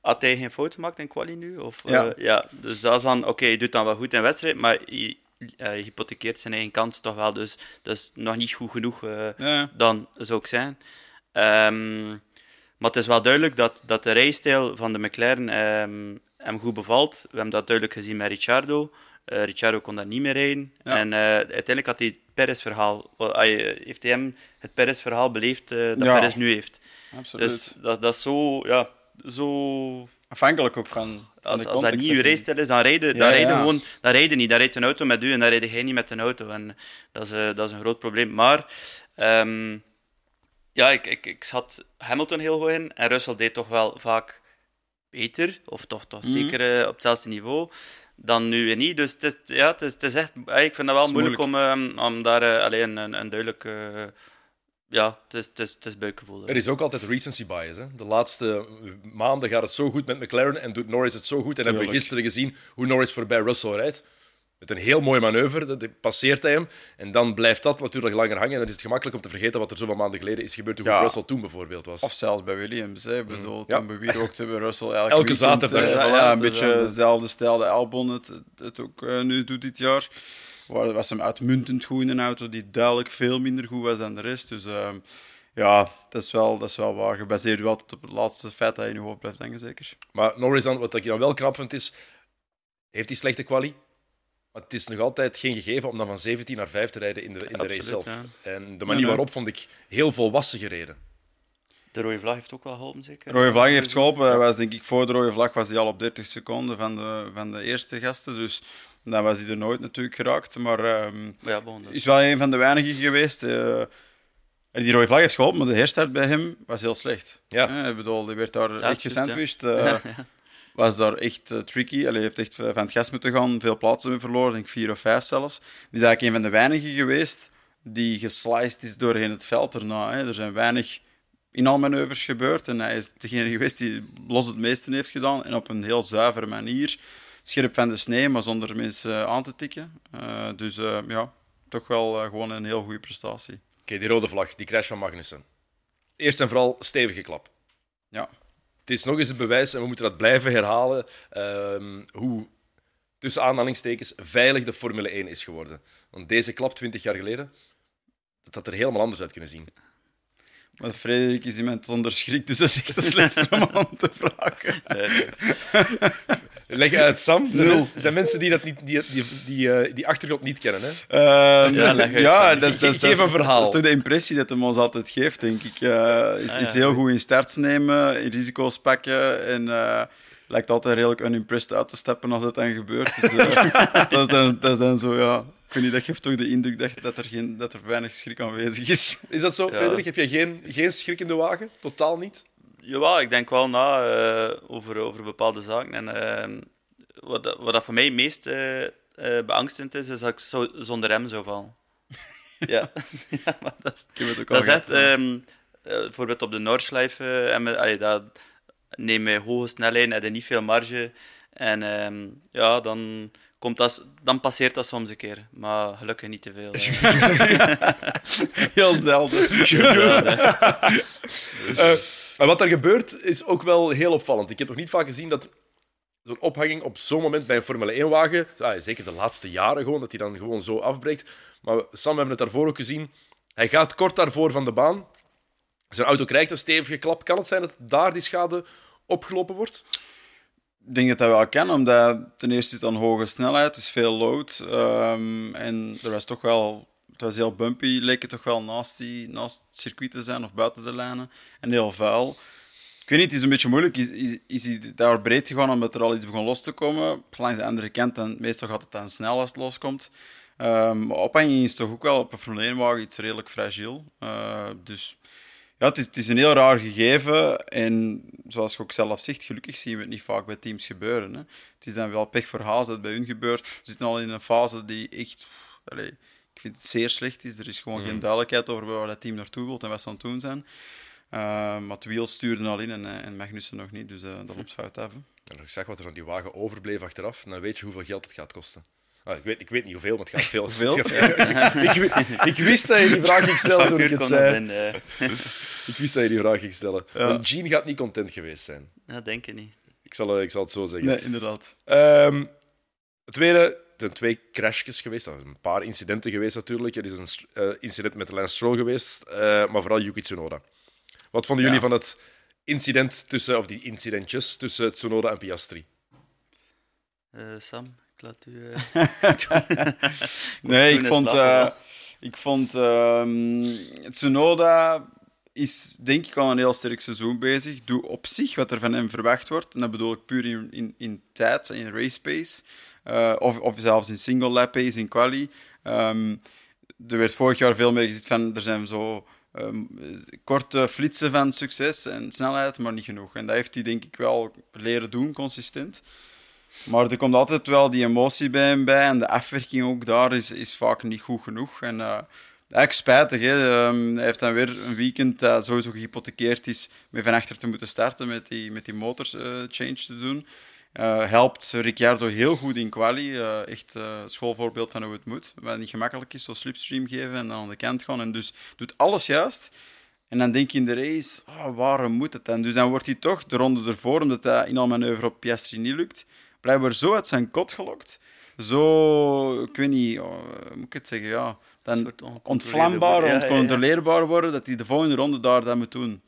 Had hij geen fout gemaakt in quali nu? Of, Ja. eh, ja. Dus dat is dan, oké, hij doet dan wel goed in wedstrijd, maar hij, hij hypothekeert zijn eigen kans toch wel. Dus dat is nog niet goed genoeg eh, Ja. dan, zou ik zijn. Ehm, maar het is wel duidelijk dat, dat de rijstijl van de McLaren ehm, hem goed bevalt. We hebben dat duidelijk gezien met Ricciardo. Eh Ricciardo kon daar niet meer rijden. Ja. En uiteindelijk had hij Perez-verhaal, eh, heeft hij hem het Perez-verhaal beleefd eh, dat Ja. Perez nu heeft. Absoluut. Dus dat, dat is zo, ja, zo Afhankelijk ook van, van als, als dat niet je rijstijl is, dan rijden, Ja, dan rijden ja. gewoon, dan rijden niet. Dan rijdt een auto met u en dan rijd jij niet met een auto. En dat is, eh, dat is een groot probleem. Maar ehm, ja, ik, ik, ik zat Hamilton heel goed in en Russell deed toch wel vaak beter, of toch, toch Mhm. zeker op hetzelfde niveau, dan nu weer niet. Dus het is, ja, het is, het is echt, eh, ik vind dat wel moeilijk, om, ehm, om daar eh, alleen een, een duidelijk, eh, ja, het is, het is, het is buikgevoel. Er is ook altijd recency bias. Hè? De laatste maanden gaat het zo goed met McLaren en doet Norris het zo goed. En hebben we gisteren gezien hoe Norris voorbij Russell rijdt. Met een heel mooi manoeuvre, dat passeert hij hem. En dan blijft dat natuurlijk langer hangen. En dan is het gemakkelijk om te vergeten wat er zoveel maanden geleden is gebeurd. Hoe goed Ja. Russell toen bijvoorbeeld was. Of zelfs bij Williams. Hè. Ik bedoel, Mm. Ja. toen bewierokte we Russell elke, zaterdag. eh, Ja, een beetje wel- dezelfde stijl de Albon het, het, ook eh, nu doet dit jaar. Waar was hem uitmuntend goed in een auto die duidelijk veel minder goed was dan de rest. Dus ehm, ja, dat is, wel, dat is wel waar. Gebaseerd wel altijd op het laatste feit dat je in je hoofd blijft hangen, zeker. Maar Norris, dan, wat ik dan wel knap vind, is... Heeft hij slechte quali? Maar het is nog altijd geen gegeven om dan van 17 naar 5 te rijden in de, in de race zelf. ja. En de manier waarop vond ik heel volwassen gereden. De rode vlag heeft ook wel geholpen, zeker? De rode vlag heeft geholpen. Hij was, denk ik, voor de rode vlag was hij al op 30 seconden van de, van de eerste gasten. Dus dan was hij er nooit natuurlijk geraakt. Maar ehm Ja, bon, is wel een van de weinigen geweest. eh, en die rode vlag heeft geholpen, maar de herstart bij hem was heel slecht. Ja. Eh, ik bedoel, die werd daar Ja, echt gesandwiched. ja. eh, Ja, ja. Was daar echt eh, tricky. Hij heeft echt van het gas moeten gaan, veel plaatsen mee verloren, denk ik vier of vijf zelfs. Die is eigenlijk een van de weinigen geweest die gesliced is doorheen het veld erna. Hè. Er zijn weinig inhaalmanoeuvres gebeurd en hij is degene geweest die los het meeste heeft gedaan en op een heel zuivere manier. Scherp van de snee, maar zonder mensen aan te tikken. Eh, dus eh, ja, toch wel eh, gewoon een heel goede prestatie. Oké, die rode vlag, die crash van Magnussen. Eerst en vooral stevige klap. Ja. Het is nog eens het bewijs, en we moeten dat blijven herhalen, ehm, hoe tussen aanhalingstekens veilig de Formule 1 is geworden. Want deze klap 20 jaar geleden, dat had er helemaal anders uit kunnen zien. Maar Frederik is iemand zonder schrik, dus dat is echt de slechtste om aan te vragen. Nee, nee. Leg uit, Sam. Er zijn, zijn mensen die, dat niet, die, die, die, eh, die achtergrond niet kennen. Hè? Ehm, Ja, leg uit, ja, dat is, dat, is, Geef dat is- een verhaal. Dat is toch de impressie dat hem ons altijd geeft, denk ik. Eh, is, Ah, is heel goed in starts nemen, in risico's pakken en eh, lijkt altijd redelijk unimpressed uit te stappen als dat dan gebeurt. Dus, dat, is dan, dat is dan zo, ja... Ik weet niet, dat geeft toch de indruk dat, dat, er, geen, dat er weinig schrik aanwezig is. Is dat zo, Ja. Frederik? Heb je geen, geen schrik in de wagen? Totaal niet? Jawel, ik denk wel na eh, over, over bepaalde zaken. En ehm, wat, dat- wat dat voor mij het meest eh, eh, beangstend is, is dat ik zo, zonder rem zou vallen. ja. ja, maar dat is, Ik heb het ook al dat is ja. ehm, eh, bijvoorbeeld op de Noordschleife, en allee, dat, neem je hoge snelheden, heb je niet veel marge. En ehm, ja, dan, komt dat, dan passeert dat soms een keer. Maar gelukkig niet te veel. eh. Heel zelden. Eh, maar wat er gebeurt is ook wel heel opvallend. Ik heb nog niet vaak gezien dat zo'n ophanging op zo'n moment bij een Formule 1-wagen, zeker de laatste jaren gewoon, dat hij dan gewoon zo afbreekt. Maar Sam, we hebben het daarvoor ook gezien. Hij gaat kort daarvoor van de baan. Zijn auto krijgt een stevige klap. Kan het zijn dat daar die schade opgelopen wordt? Ik denk dat dat wel kan, omdat ten eerste het aan hoge snelheid, dus veel load. Ehm, en er was toch wel, het was heel bumpy, leek het toch wel naast, die, naast het circuit te zijn of buiten de lijnen. En heel vuil. Ik weet niet, het is een beetje moeilijk. Is, is, hij daar breed gegaan omdat er al iets begon los te komen? Langs de andere kant, dan, meestal gaat het dan snel als het loskomt. Ehm maar ophanging is toch ook wel op een Formule 1-wagen iets redelijk fragiel. Eh, dus ja, het is, het is een heel raar gegeven. En zoals je ook zelf zegt, gelukkig zien we het niet vaak bij teams gebeuren. Hè. Het is dan wel pech voor Haas dat het bij hun gebeurt. Ze zitten al in een fase die echt... pff, allee, ik vind het zeer slecht is. Er is gewoon geen duidelijkheid over waar dat team naartoe wil en wat ze aan het doen zijn. Eh, maar het wiel stuurde al in en, eh, en Magnussen nog niet. Dus eh, dat loopt fout af. hè. En ik zag wat er van die wagen overbleef achteraf. Dan weet je hoeveel geld het gaat kosten. Ah, ik, weet, ik weet niet hoeveel, maar het gaat veel. Hoeveel? ik, wi- ik wist dat je die vraag ging stellen toen ik het zei. Ik wist dat je die vraag ging stellen. Ja. Want Gene gaat niet content geweest zijn. Ja, denk ik niet. Ik zal, eh, ik zal het zo zeggen. Nee, inderdaad. Ehm, het tweede, er zijn twee crashjes geweest. Er zijn een paar incidenten geweest natuurlijk. Er is een eh, incident met Lance Stroll geweest, eh, maar vooral Yuki Tsunoda. Wat vonden jullie Ja. van het incident tussen, of die incidentjes tussen Tsunoda en Piastri? Sam, ik laat u... Nee, ik vond, eh, ik vond ehm, Tsunoda is denk ik al een heel sterk seizoen bezig. Doe op zich wat er van hem verwacht wordt. En dat bedoel ik puur in, in, in tijd, in race pace. Eh, of, of zelfs in single lap pace, in quali. Ehm, er werd vorig jaar veel meer gezien van, er zijn zo ehm, korte flitsen van succes en snelheid, maar niet genoeg. En dat heeft hij denk ik wel leren doen, consistent. Maar er komt altijd wel die emotie bij hem bij. En de afwerking ook daar is, is vaak niet goed genoeg. En eh eigenlijk spijtig. Hè. Ehm, hij heeft dan weer een weekend dat sowieso gehypothekeerd is met van achter te moeten starten met die, met die motors eh, change te doen. Eh, helpt Ricciardo heel goed in quali. Echt schoolvoorbeeld van hoe het moet. Wat niet gemakkelijk is, zo slipstream geven en dan aan de kant gaan. En dus doet alles juist. En dan denk je in de race, oh, waarom moet het dan? Dus dan wordt hij toch de ronde ervoor, omdat dat in al manoeuvre op Piastri niet lukt, blijkbaar zo uit zijn kot gelokt. Zo, ik weet niet, oh, hoe moet ik het zeggen, ja. Dan ontvlambaar, Ja, ja, ja. oncontroleerbaar worden, dat hij de volgende ronde daar dat moet doen.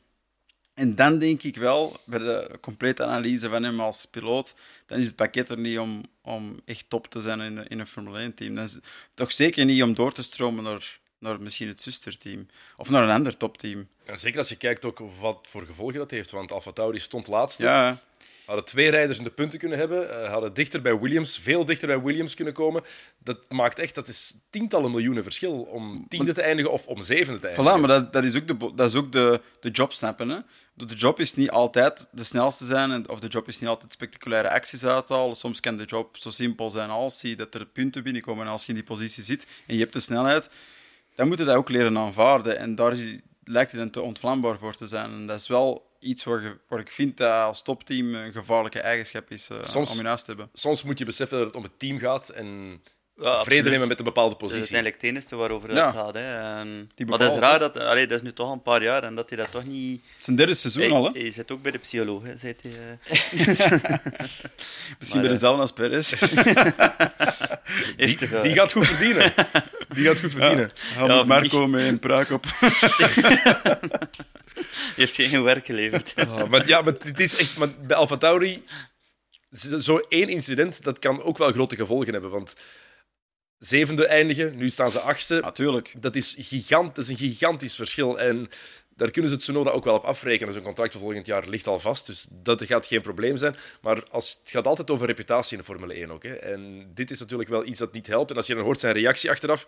En dan denk ik wel, bij de complete analyse van hem als piloot, dan is het pakket er niet om, om echt top te zijn in, in een Formule 1-team. Dan is het toch zeker niet om door te stromen naar naar misschien het zusterteam. Of naar een ander topteam. En zeker als je kijkt ook wat voor gevolgen dat heeft. Want Alfa Tauri stond laatste. Ja, Hadden twee rijders in de punten kunnen hebben. eh, hadden dichter bij Williams, veel dichter bij Williams kunnen komen. Dat maakt echt, dat is tientallen miljoenen verschil om tiende te eindigen of om zevende te eindigen. Voilà, maar dat, dat is ook, de, dat is ook de, de job snappen. Hè? De job is niet altijd de snelste zijn, of de job is niet altijd spectaculaire acties uithalen. Soms kan de job zo simpel zijn als zie dat er punten binnenkomen en als je in die positie zit en je hebt de snelheid, dan moet je dat ook leren aanvaarden. En daar lijkt het dan te ontvlambaar voor te zijn. En dat is wel iets waar, je- waar ik vind dat als topteam een gevaarlijke eigenschap is eh, Soms- om in huis te hebben. Soms moet je beseffen dat het om het team gaat en Ja, vrede nemen met een bepaalde Het is positie. eigenlijk het enige waarover Ja. het gaat. Hè. En, Die maar het is raar, dat, allee, dat is nu toch al een paar jaar en dat hij dat toch niet... Het is een derde seizoen al, hè? hij zit ook bij de psycholoog, hè, zei hij. eh. Misschien bij eh, dezelfde als Perez. Heeft Die, eh, gaat goed verdienen. Die gaat goed verdienen. Gaan Ja, met Marco met een pruik op. heeft geen werk geleverd. Ah, maar ja, maar het is echt, maar bij Alfa Tauri, z- zo één incident, dat kan ook wel grote gevolgen hebben. Want zevende eindigen, nu staan ze achtste. Natuurlijk. Dat is, gigant, dat is een gigantisch verschil. En daar kunnen ze het Tsunoda ook wel op afrekenen. Zo'n contract voor volgend jaar ligt al vast, dus dat gaat geen probleem zijn. Maar als, het gaat altijd over reputatie in de Formule 1 ook. Hè. En dit is natuurlijk wel iets dat niet helpt. En als je dan hoort zijn reactie achteraf,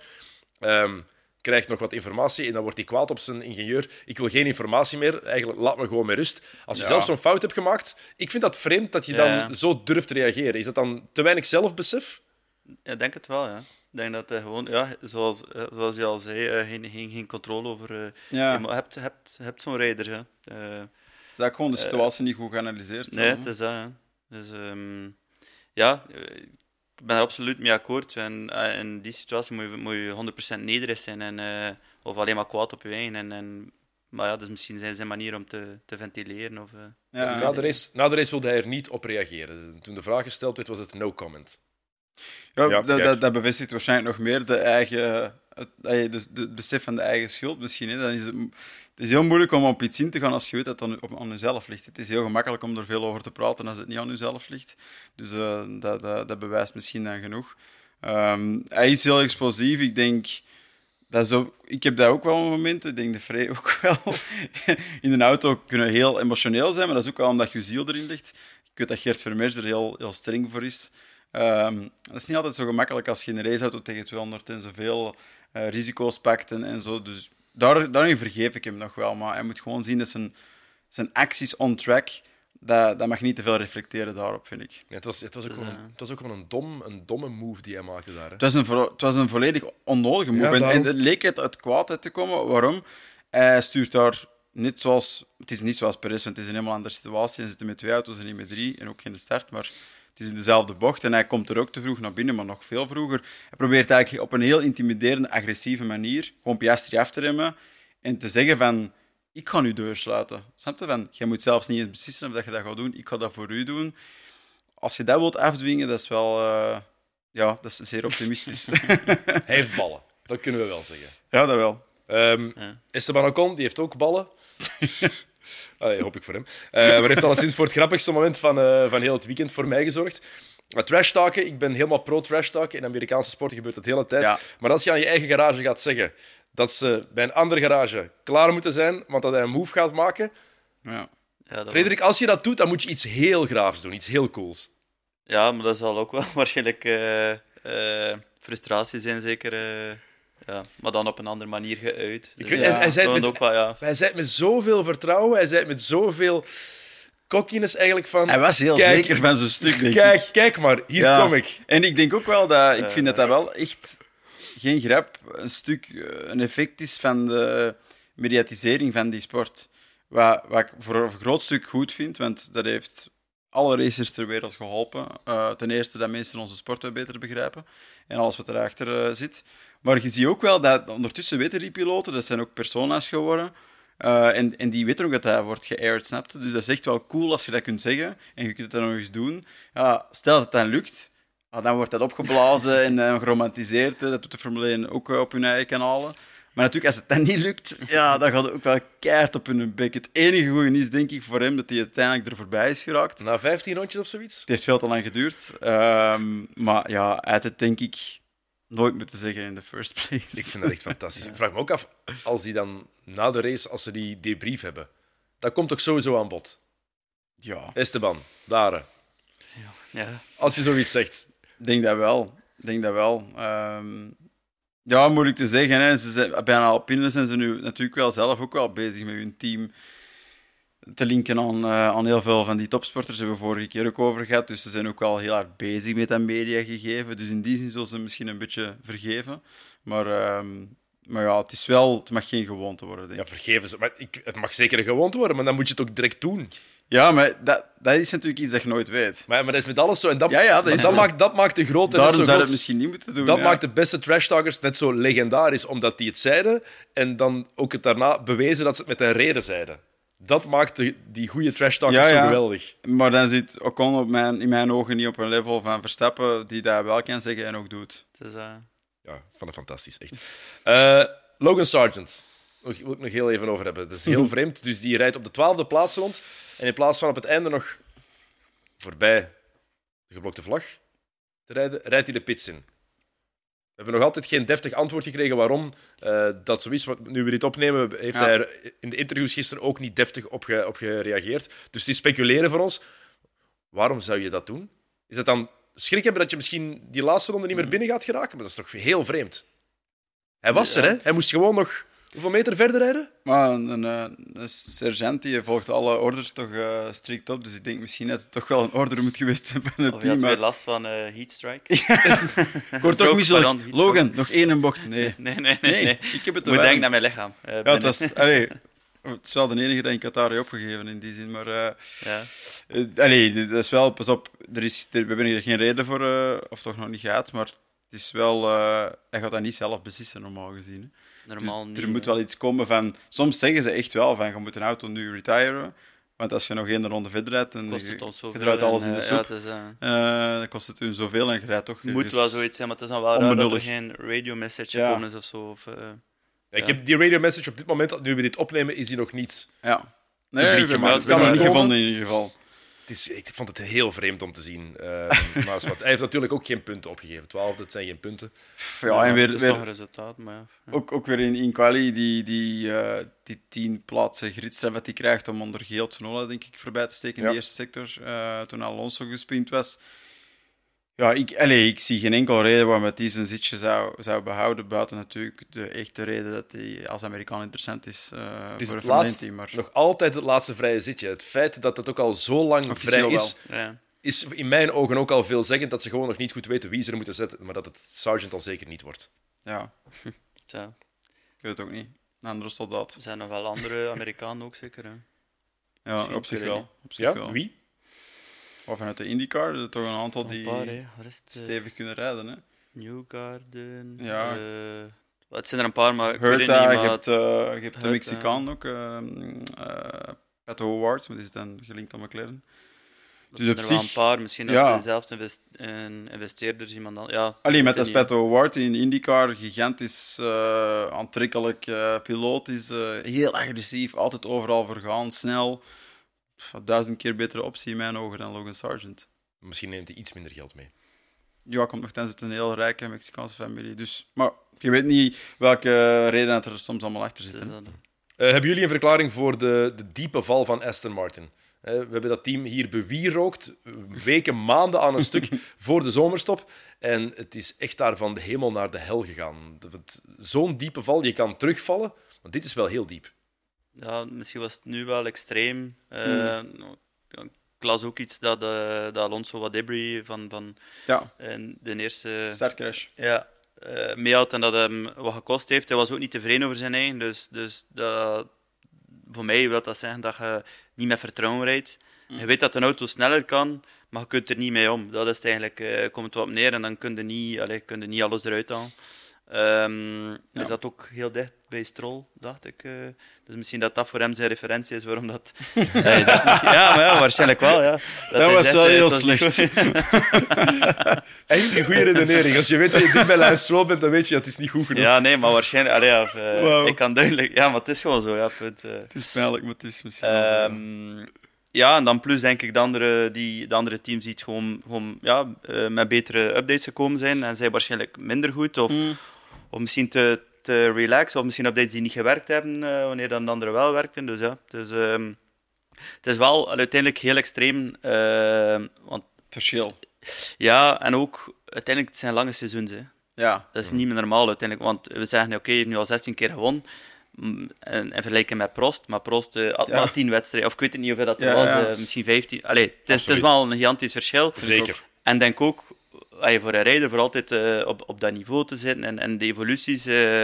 ehm, krijgt nog wat informatie en dan wordt hij kwaad op zijn ingenieur. Ik wil geen informatie meer, eigenlijk laat me gewoon met rust. Als je Ja. zelf zo'n fout hebt gemaakt, ik vind dat vreemd dat je Ja, dan zo durft te reageren. Is dat dan te weinig zelfbesef? Ja, ik denk het wel, ja. Ik denk dat hij gewoon, ja, zoals, eh, zoals je al zei, eh, geen, geen, geen controle over... eh, Ja. Je hebt, hebt, hebt zo'n rijder, hè. Eh, Is dat gewoon de situatie niet goed geanalyseerd? nee, het is dat, hè. Dus ehm, ja, eh, ik ben er absoluut mee akkoord. En eh, in die situatie moet je, moet je 100% nederig zijn en, eh, of alleen maar kwaad op je eigen. En, en, maar ja, dat is misschien zijn, zijn manier om te, te ventileren. Of, eh, Ja. na, de race, na de race wilde hij er niet op reageren. Toen de vraag gesteld werd, was het no comment. Ja, Ja, dat, dat, dat bevestigt waarschijnlijk nog meer de eigen, het, dus de, het besef van de eigen schuld misschien. Hè. Dan is het, het is heel moeilijk om op iets in te gaan als je weet dat het aan, aan jezelf ligt. Het is heel gemakkelijk om er veel over te praten als het niet aan jezelf ligt. Dus eh, dat, dat, dat bewijst misschien dan genoeg. Ehm, hij is heel explosief. Ik denk... Dat is ik heb dat ook wel momenten. Ik denk de Frey ook wel. In de auto kunnen heel emotioneel zijn, maar dat is ook wel omdat je ziel erin ligt. Ik weet dat Gert Vermeers er heel, heel streng voor is. Ehm, dat is niet altijd zo gemakkelijk als je in een raceauto tegen 200 en zoveel eh, risico's pakt en, en zo. Dus daar, daarin vergeef ik hem nog wel. Maar hij moet gewoon zien dat zijn, zijn acties on track, dat, dat mag niet te veel reflecteren daarop, vind ik. Ja, het, was, het, was ook Dus, gewoon eh, een, het was ook gewoon een, dom, een domme move die hij maakte daar. Hè. Het was een, het was een volledig onnodige move. Ja, en, daarom. en het leek het uit kwaadheid te komen. Waarom? Hij stuurt daar niet zoals... Het is niet zoals Perez, want het is een helemaal andere situatie. Hij zit met twee auto's en niet met drie. En ook geen start, maar het is in dezelfde bocht. En hij komt er ook te vroeg naar binnen, maar nog veel vroeger. Hij probeert eigenlijk op een heel intimiderende, agressieve manier gewoon Piastri af te remmen. En te zeggen van... Ik ga nu deur sluiten. Snap je? Van, jij moet zelfs niet eens beslissen of dat je dat gaat doen. Ik ga dat voor u doen. Als je dat wilt afdwingen, dat is wel... eh, ja, dat is zeer optimistisch. Hij heeft ballen, dat kunnen we wel zeggen. ja, dat wel. Ehm, Ja. Esteban Ocon, die heeft ook ballen. Allee, hoop ik voor hem. Eh, maar heeft alleszins voor het grappigste moment van, eh, van heel het weekend voor mij gezorgd. Uh, trash talken, ik ben helemaal pro-trash talken. In Amerikaanse sporten gebeurt dat de hele tijd. Ja. Maar als je aan je eigen garage gaat zeggen dat ze bij een andere garage klaar moeten zijn, want dat hij een move gaat maken. Ja. ja, Frederik, als je dat doet, dan moet je iets heel graafs doen, iets heel cools. Ja, maar dat zal ook wel waarschijnlijk eh, eh, frustratie zijn, zeker. Eh, ja, maar dan op een andere manier geuit. Dus weet- ja, hij- hij zei met- ook wel, ja. Hij zei het met zoveel vertrouwen, hij zei het met zoveel cockiness eigenlijk van... Hij was heel Kijk, zeker van zijn stuk, denk ik. Kijk, kijk maar, hier Ja. kom ik. En ik denk ook wel dat... Ik vind dat Eh. dat wel echt... Geen grap. Een stuk... eh, Een effect is van de mediatisering van die sport. Wat, wat ik voor een groot stuk goed vind, want dat heeft alle racers ter wereld geholpen. Eh, ten eerste dat mensen onze sport wat beter begrijpen en alles wat erachter eh, zit. Maar je ziet ook wel dat ondertussen weten die piloten, dat zijn ook persona's geworden. Eh, en, en die weten ook dat dat wordt geaired, snap je? Dus dat is echt wel cool als je dat kunt zeggen en je kunt dat nog eens doen. Ja, stel dat het dan lukt, ah, dan wordt dat opgeblazen en eh, geromantiseerd. Dat doet de Formule 1 ook eh, op hun eigen kanalen. Maar natuurlijk, als het dan niet lukt, ja, dan gaat het ook wel keihard op hun bek. Het enige goede is, denk ik, voor hem, dat hij uiteindelijk er voorbij is geraakt. Na 15 rondjes of zoiets? Het heeft veel te lang geduurd. Ehm, maar ja, hij had het denk ik nooit moeten zeggen in the first place. Ik vind dat echt fantastisch. Ik vraag me ook af, als die dan na de race, als ze die debrief hebben, dat komt ook sowieso aan bod. Ja, Esteban, Dare, Ja. als je zoiets zegt. ik denk dat wel. Ik denk dat wel. Ehm, ja, moeilijk te zeggen. Hè. Ze zijn, bij Alpine zijn ze nu natuurlijk wel zelf ook wel bezig met hun team te linken aan, eh, aan heel veel van die topsporters. Daar hebben we vorige keer ook over gehad. Dus ze zijn ook wel heel hard bezig met dat mediagegeven. Dus in die zin zullen ze misschien een beetje vergeven. Maar, ehm, maar ja, het, is wel, het mag geen gewoonte worden, denk Ja, vergeven ze. Maar ik, het mag zeker een gewoonte worden, maar dan moet je het ook direct doen. Ja, maar dat, dat is natuurlijk iets dat je nooit weet. Maar, maar dat is met alles zo. En dat, Ja, ja, dat maakt, dat maakt de grote Daarom zo zou groot. het misschien niet moeten doen. Dat ja. maakt de beste trash-talkers net zo legendarisch, omdat die het zeiden en dan ook het daarna bewezen dat ze het met een reden zeiden. Dat maakt de, die goede trash-talkers Ja, ja. zo geweldig. Maar dan zit Ocon op mijn, in mijn ogen niet op een level van Verstappen die dat wel kan zeggen en ook doet. Het is, eh, Ja, van fantastisch, echt. Eh, Logan Sargent. Nog, wil ik nog heel even over hebben. Dat is heel vreemd. Dus die rijdt op de twaalfde plaats rond. En in plaats van op het einde nog voorbij de geblokte vlag te rijden, rijdt hij de pits in. We hebben nog altijd geen deftig antwoord gekregen waarom eh, dat zo is. Want nu we dit opnemen, heeft Ja. hij er in de interviews gisteren ook niet deftig op, ge- op gereageerd. Dus die speculeren voor ons. Waarom zou je dat doen? Is het dan schrik hebben dat je misschien die laatste ronde niet meer binnen gaat geraken? Maar dat is toch heel vreemd? Hij was Ja. er, hè? Hij moest gewoon nog hoeveel meter verder rijden? Maar een, een, eh, een sergeant die volgt alle orders toch eh, strikt op. Dus ik denk misschien dat het toch wel een order moet geweest zijn van het of je had team. weer last van eh heatstrike. ik word toch misselijk. Logan, nog één een bocht. Nee. Nee, nee, nee. Nee, nee. ik heb het Moet denken naar mijn lichaam. eh, Ja, het, was, allee, het is wel de enige dat in Qatar heeft opgegeven in die zin. Maar eh, Ja. allee, dat is wel, pas op, er is, er, we hebben er geen reden voor, eh, of toch nog niet gehad. Maar het is wel, eh, hij gaat dat niet zelf beslissen, normaal gezien. Hè. Normaal dus niet. er moet hè. wel iets komen van. Soms zeggen ze echt wel van je moet een auto nu retiren. Want als je nog één ronde verder rijdt, dan kost je, het ons je draait alles en, in de eh, soep. Ja, het is, eh, Eh, dan kost het hun zoveel en je rijdt toch. moet ergens- wel zoiets zijn, maar het is dan wel raar dat er geen radio message Ja. gekomen is of zo. Of, eh, Ik Ja. heb die radio message op dit moment, nu we dit opnemen, is die nog niet. Ja. Nee, hebben Het kan het nog niet komen. gevonden in ieder geval. Het is, ik vond het heel vreemd om te zien. Eh, maar wat. Hij heeft natuurlijk ook geen punten opgegeven. 12, dat zijn geen punten. Ja, en het weer, is resultaat, maar ja. ook, ook weer in, in quali die, die, eh, die tien plaatsen gridstraf dat hij krijgt om onder Geel Tsunoda, denk ik, voorbij te steken in Ja. de eerste sector, eh, toen Alonso gespind was. Ja, ik, allee, ik zie geen enkel reden waarom hij zijn zitje zou, zou behouden, buiten natuurlijk de echte reden dat hij als Amerikaan interessant is eh Het is voor het een Formule laatst, 1 team. Maar... nog altijd het laatste vrije zitje. Het feit dat het ook al zo lang Officieel vrij is, Ja. is in mijn ogen ook al veelzeggend dat ze gewoon nog niet goed weten wie ze er moeten zetten. Maar dat het Sargent al zeker niet wordt. Ja, Zo. ik weet het ook niet. Een andere soldaat. Er zijn nog wel andere Amerikanen ook zeker. Hè. Ja, Misschien op zich wel. Op zich Ja, wel. wie? Of vanuit de IndyCar, er zijn toch een aantal die Een paar, het? eh, stevig kunnen rijden. Hè? Newgarden. Ja. eh, het zijn er een paar, maar ik weet het niet. Hurta, je Maar hebt, eh, je hebt de. Mexicaan ook, uh, Pato Howard, maar die is dan gelinkt aan McLaren. dat dus zijn er wel een paar. Misschien ja. dat zelfs invest een investeerders iemand dan. Ja, Alleen met weet. Pato Howard in IndyCar, gigantisch aantrekkelijk piloot, is heel agressief, altijd overal vergaan, snel. Duizend keer betere optie in mijn ogen dan Logan Sargent. Misschien neemt hij iets minder geld mee. Ja, komt nog uit een heel rijke Mexicaanse familie. Dus, maar je weet niet welke reden dat er soms allemaal achter Het zit. is hè. dat. Eh, hebben jullie een verklaring voor de, de diepe val van Aston Martin? Eh, we hebben dat team hier bewierookt, weken, maanden aan een stuk voor de zomerstop. En het is echt daar van de hemel naar de hel gegaan. Zo'n diepe val, je kan terugvallen, want dit is wel heel diep. Ja, misschien was het nu wel extreem. Eh, Ik las ook iets dat, eh, dat Alonso wat debris van, van Ja, de eerste startcrash. ja, eh mee had en dat hem wat gekost heeft. Hij was ook niet tevreden over zijn eigen. Dus, dus dat, voor mij wil dat zeggen dat je niet met vertrouwen rijdt. Je weet dat een auto sneller kan, maar je kunt er niet mee om. Dat is eigenlijk, komt het wat op neer en dan kun je niet, allez, kun je niet alles eruit halen. Ehm Ja. Is dat ook heel dicht bij Stroll, dacht ik. eh. dus misschien dat dat voor hem zijn referentie is waarom dat... Nee, dat misschien- ja, maar ja, waarschijnlijk wel. Ja. Dat, hij was zegt, wel eh, heel slecht. Echt een goede redenering. Als je weet dat je dicht bij Lance Stroll bent, dan weet je dat het is niet goed genoeg. Ja, nee, maar waarschijnlijk... Allee, ja, of, eh. Ik kan duidelijk... Ja, maar het is gewoon zo, ja, punt. eh. Het is pijnlijk, maar het is misschien ja. Ehm, ja, en dan plus denk ik de andere, die, de andere teams die het gewoon, gewoon ja, uh, met betere updates gekomen zijn en zij waarschijnlijk minder goed. Of, Mm. Of misschien te, te relaxed, of misschien updates die niet gewerkt hebben uh, wanneer dan de andere wel werkten. Dus ja, het is, uh, het is wel uiteindelijk heel extreem. Uh, want, Verschil. Ja, en ook uiteindelijk het zijn lange seizoens. Hè. Ja. Dat is niet meer normaal uiteindelijk, want we zeggen oké, okay, nu al 16 keer gewonnen. En, en vergelijken met Prost, maar Prost uh, had ja. maar 10 wedstrijden, of ik weet het niet hoeveel dat er ja, was, ja. misschien 15. Allee, het, is, het is wel een gigantisch verschil. Zeker. En denk ook, voor een rijder voor altijd uh, op, op dat niveau te zitten en, en de evoluties,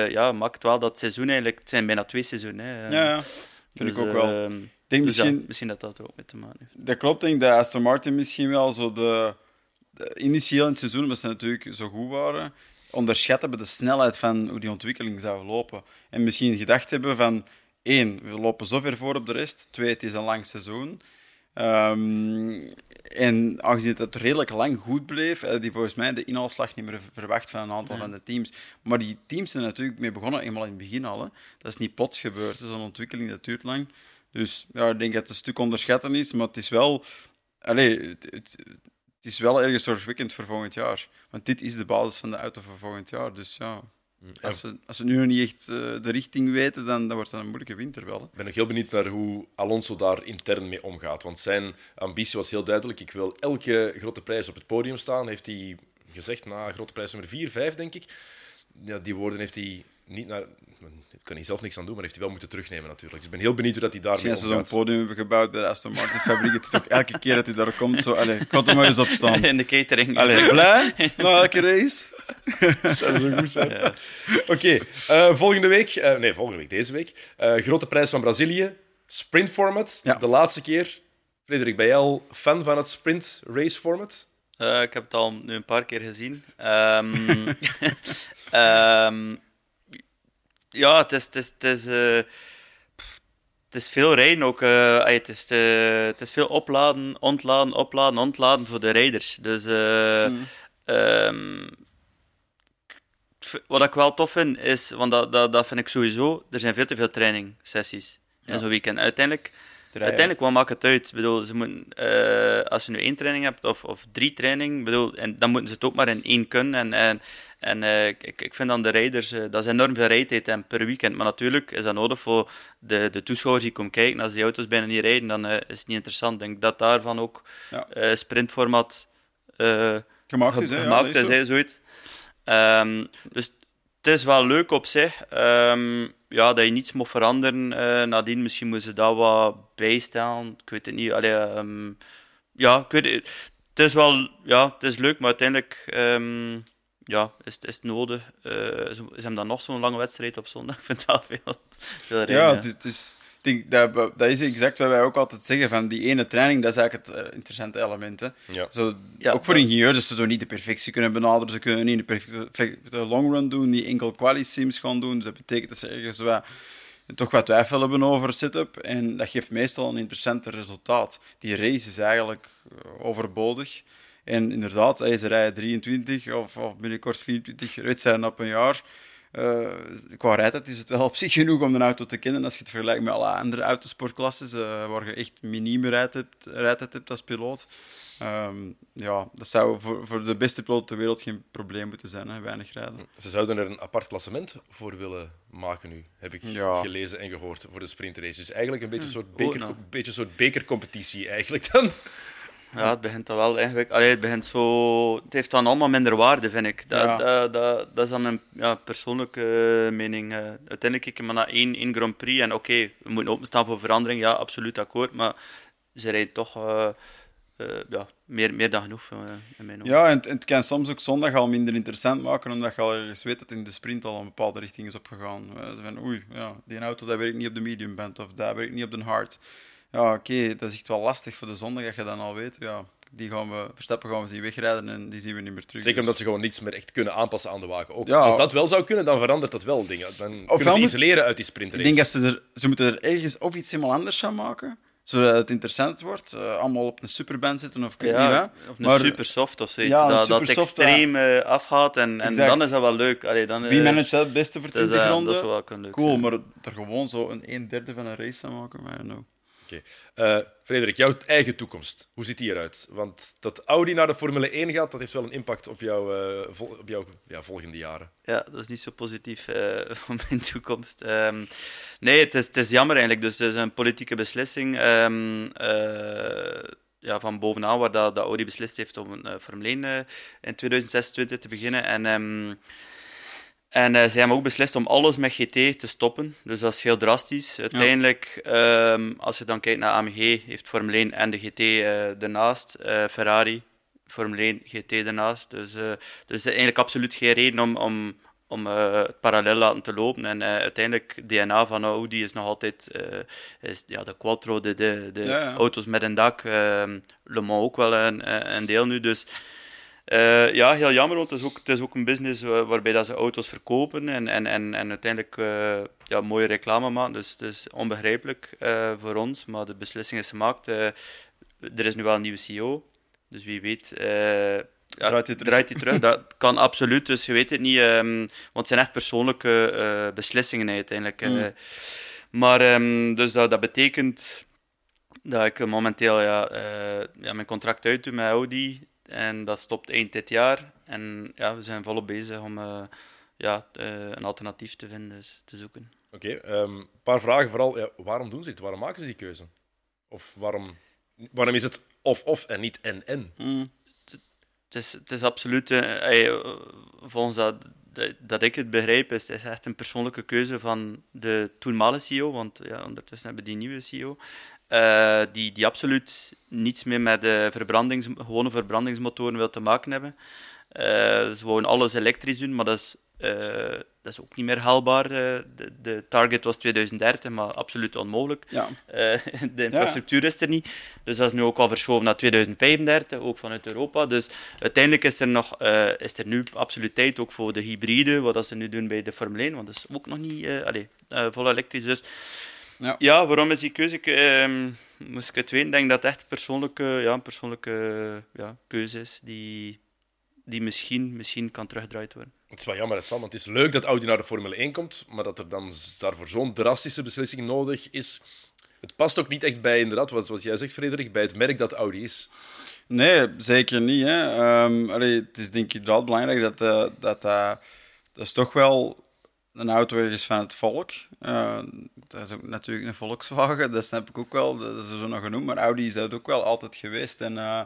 ja, maakt wel dat seizoen eigenlijk, het zijn bijna twee seizoenen. Hè. Ja, ja, vind dus, ik ook wel. Ik denk dus misschien, misschien dat dat er ook mee te maken heeft. Dat klopt, denk ik dat Aston Martin misschien wel zo de, de initieel in het seizoen, omdat ze natuurlijk zo goed waren, onderschat hebben de snelheid van hoe die ontwikkeling zou lopen. En misschien gedacht hebben van, één, we lopen zo ver voor op de rest. Twee, het is een lang seizoen. Um, en aangezien het redelijk lang goed bleef, hadden die volgens mij de inhaalslag niet meer verwacht van een aantal van de teams. Maar die teams zijn natuurlijk mee begonnen, eenmaal in het begin al. Hè. Dat is niet plots gebeurd, zo'n ontwikkeling dat duurt lang. Dus ja, ik denk dat het een stuk onderschatten is, maar het is wel... Allee, het, het, het is wel ergens zorgwekkend voor volgend jaar. Want dit is de basis van de auto voor volgend jaar. Dus ja, als ze, als ze nu nog niet echt uh, de richting weten, dan, dan wordt het een moeilijke winter wel. Hè. Ik ben nog heel benieuwd naar hoe Alonso daar intern mee omgaat. Want zijn ambitie was heel duidelijk. Ik wil elke grote prijs op het podium staan, heeft hij gezegd na grote prijs nummer 4, 5, denk ik. Ja, die woorden heeft hij niet naar... Ik kan hij zelf niks aan doen, maar heeft hij wel moeten terugnemen natuurlijk. Dus ik ben heel benieuwd hoe dat hij daarmee Misschien omgaat. als ze zo'n podium hebben gebouwd bij de Aston Martin fabriek, het is toch elke keer dat hij daar komt zo... Allee, ik kan er maar eens op staan. In de catering. Allee, blij na elke race. dat zou zo goed zijn. Ja. Oké, okay, uh, volgende week... Uh, nee, volgende week, deze week. Uh, grote prijs van Brazilië. Sprint format. Ja. De laatste keer. Frederik, ben jij al fan van het sprint race format? Uh, ik heb het al nu een paar keer gezien. Um, um, ja, het is, het is, het is, uh, het is veel rijden ook. Uh, het, is, uh, het is veel opladen, ontladen, opladen, ontladen voor de rijders. Dus mm. um, wat ik wel tof vind is, want dat, dat, dat vind ik sowieso, er zijn veel te veel trainingssessies in ja. zo'n weekend. Uiteindelijk. Uiteindelijk, wat maakt het uit? Ik bedoel, ze moeten, als je nu één training hebt of, of drie trainingen, bedoel, en dan moeten ze het ook maar in één kunnen. En, en, en uh, ik, ik vind dan de rijders, uh, dat is enorm veel rijtijd en per weekend. Maar natuurlijk is dat nodig voor de, de toeschouwers die komen kijken. Als die auto's bijna niet rijden, dan is het niet interessant. Ik denk dat daarvan ook ja. sprintformat gemaakt is. Hè? Gemaakt ja, is, zoiets. Um, dus het is wel leuk op zich. Um, ja, dat je niets moet veranderen. Nadien misschien moeten ze dat wat bijstellen. Ik weet het niet. Allee, um, ja, ik weet het. Het is wel ja, het is leuk, maar uiteindelijk ja, is, is het nodig. Uh, ze, ze hebben dan nog zo'n lange wedstrijd op zondag. Ik vind het wel veel. veel rijden, ja, is, het is, denk, dat, dat is exact wat wij ook altijd zeggen. Van die ene training, dat is eigenlijk het uh, interessante element. Hè. Ja. Zo, ja, ook voor ingenieurs, dat ze zo niet de perfectie kunnen benaderen. Ze kunnen niet de perfecte long run doen, niet enkel quali-sims gaan doen. Dus dat betekent dat ze ergens wat, toch wat twijfel hebben over setup. En dat geeft meestal een interessanter resultaat. Die race is eigenlijk uh, overbodig. En inderdaad, als ze rijden 23 of, of binnenkort 24 wedstrijden op een jaar. Uh, qua rijtijd is het wel op zich genoeg om een auto te kennen als je het vergelijkt met alle andere autosportklasses, uh, waar je echt minieme rijtijd hebt, hebt als piloot. Um, ja, dat zou voor, voor de beste piloot ter wereld geen probleem moeten zijn, hè? weinig rijden. Ze zouden er een apart klassement voor willen maken nu, heb ik ja. gelezen en gehoord, voor de sprintrace. Dus eigenlijk een beetje een soort, beker, oh, no. beetje een soort bekercompetitie eigenlijk dan. Ja, het begint dan wel eigenlijk. Allee, het begint zo. Het heeft dan allemaal minder waarde, vind ik. Dat, ja. dat, dat, dat is dan een ja, persoonlijke uh, mening. Uh, uiteindelijk kijk je maar naar één, één Grand Prix en oké, okay, we moeten openstaan voor verandering. Ja, absoluut akkoord. Maar ze rijden toch uh, ja, meer, meer dan genoeg. in mijn ja, en, en het kan soms ook zondag al minder interessant maken, omdat je al ergens weet dat in de sprint al een bepaalde richting is opgegaan. van, oei, ja, die auto dat werkt niet op de medium band of dat werkt niet op de hard ja, oké, okay, dat is echt wel lastig voor de zondag, dat je dan al weet. Ja, die gaan we, Verstappen gaan we zien wegrijden en die zien we niet meer terug. Zeker dus. omdat ze gewoon niets meer echt kunnen aanpassen aan de wagen. Ook ja, als dat wel zou kunnen, dan verandert dat wel dingen. Dan of kunnen ze iets leren uit die sprintrace. Ik denk dat ze, er, ze moeten er ergens of iets helemaal anders gaan maken, zodat het interessant wordt. Uh, allemaal op een superband zitten of ik ja, niet wat. Of een maar, supersoft of zoiets, ja, dat, dat extreem uh, afgaat en, en dan is dat wel leuk. Allee, dan, uh, Wie managt dat het beste voor 20 dus, ronden? Dat is wel leuk Cool, zijn. maar er gewoon zo een 1 derde van een race aan maken, maar no. Eh, Frederik, jouw eigen toekomst, hoe ziet die eruit? Want dat Audi naar de Formule 1 gaat, dat heeft wel een impact eh, op jouw ja, volgende jaren. Ja, dat is niet zo positief eh, voor mijn toekomst. Ehm, nee, het is, het jammer eigenlijk. Dus het is een politieke beslissing ehm, eh, ja, van bovenaan, waar dat, dat Audi beslist heeft om een Formule 1 eh, in 2026 te beginnen. En, ehm, en eh, zij hebben ook beslist om alles met GT te stoppen. Dus dat is heel drastisch. Uiteindelijk, ehm, als je dan kijkt naar AMG, heeft Formule 1 en de GT eh ernaast. Eh, Ferrari, Formule 1, GT ernaast. Dus, dus eigenlijk absoluut geen reden om, om, om het parallel laten te lopen. En uiteindelijk, DNA van Audi is nog altijd is, ja, de Quattro, de, de, de Ja, ja. auto's met een dak. ehm, Le Mans ook wel een, een deel nu. Dus eh, ja, heel jammer, want het is ook, het is ook een business wa- waarbij dat ze auto's verkopen en, en, en, en uiteindelijk eh, ja, mooie reclame maken. Dus het is onbegrijpelijk eh, voor ons, maar de beslissing is gemaakt. Er is nu wel een nieuwe CEO, dus wie weet... ja, Draait hij terug? draait hij terug. Dat kan absoluut, dus je weet het niet. ehm, want het zijn echt persoonlijke beslissingen uiteindelijk. eh. Mm. Maar ehm, dus dat, dat betekent dat ik momenteel ja, ja, mijn contract uitdoe met Audi. En dat stopt eind dit jaar. En ja, we zijn volop bezig om eh, ja, eh, een alternatief te vinden, dus te zoeken. Oké, een paar vragen. Vooral, ja, waarom doen ze dit? Waarom maken ze die keuze? Of waarom, waarom is het of-of en niet en-en? Mm. Het is, het is absoluut, eh, eh, volgens dat, dat, dat ik het begrijp, is het is echt een persoonlijke keuze van de toenmalige CEO, want ja, ondertussen hebben die nieuwe CEO, eh, die, die absoluut niets meer met de verbrandings, gewone verbrandingsmotoren wil te maken hebben. Eh, ze wouden alles elektrisch doen, maar dat is, eh, dat is ook niet meer haalbaar. de, de target was 2030, maar absoluut onmogelijk. Ja. De infrastructuur is er niet. Dus dat is nu ook al verschoven naar 2035, ook vanuit Europa. Dus uiteindelijk is er, nog, is er nu absoluut tijd ook voor de hybride, wat dat ze nu doen bij de Formule 1, want dat is ook nog niet eh, vol elektrisch. Dus Ja. ja, waarom is die keuze? Ik, ehm, moest ik het weten, denk dat het echt persoonlijke, ja, een persoonlijke ja, keuze is die, die misschien, misschien kan teruggedraaid worden. Het is wel jammer, Sam, want het is leuk dat Audi naar de Formule 1 komt, maar dat er dan daarvoor zo'n drastische beslissing nodig is. Het past ook niet echt bij, inderdaad, wat, wat jij zegt, Frederik, bij het merk dat Audi is. Nee, zeker niet. Hè. Ehm, allee, het is denk ik inderdaad belangrijk dat eh, dat, eh, dat is toch wel een auto ergens van het volk. Eh, dat is ook natuurlijk een Volkswagen, dat snap ik ook wel. Dat is zo nog genoemd, maar Audi is dat ook wel altijd geweest. En, eh,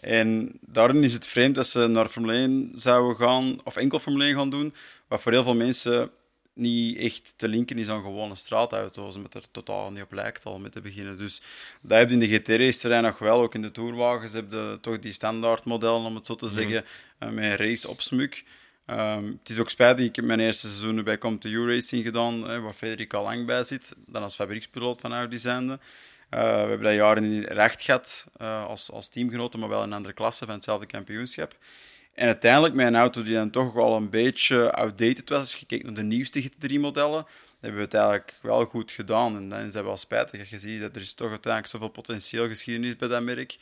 en daarin is het vreemd dat ze naar Formule 1 zouden gaan, of enkel Formule 1 gaan doen, wat voor heel veel mensen niet echt te linken is aan gewone straatauto's, met er totaal niet op lijkt al met te beginnen. Dus dat heb je in de GT-race nog wel, ook in de tourwagens heb je toch die standaardmodellen, om het zo te zeggen, eh, met een race op Ehm, het is ook spijtig, ik heb mijn eerste seizoen bij ComTU Racing gedaan, hè, waar Frederik al lang bij zit, dan als fabriekspiloot van Audi zijnde. Eh, we hebben dat jaren in recht gehad eh, als, als teamgenoten, maar wel in een andere klasse van hetzelfde kampioenschap. En uiteindelijk met een auto die dan toch al een beetje outdated was, als je kijkt naar de nieuwste GT3-modellen, hebben we het eigenlijk wel goed gedaan. En dan is dat wel spijtig dat je ziet dat er is toch uiteindelijk zoveel potentieel geschiedenis bij dat merk.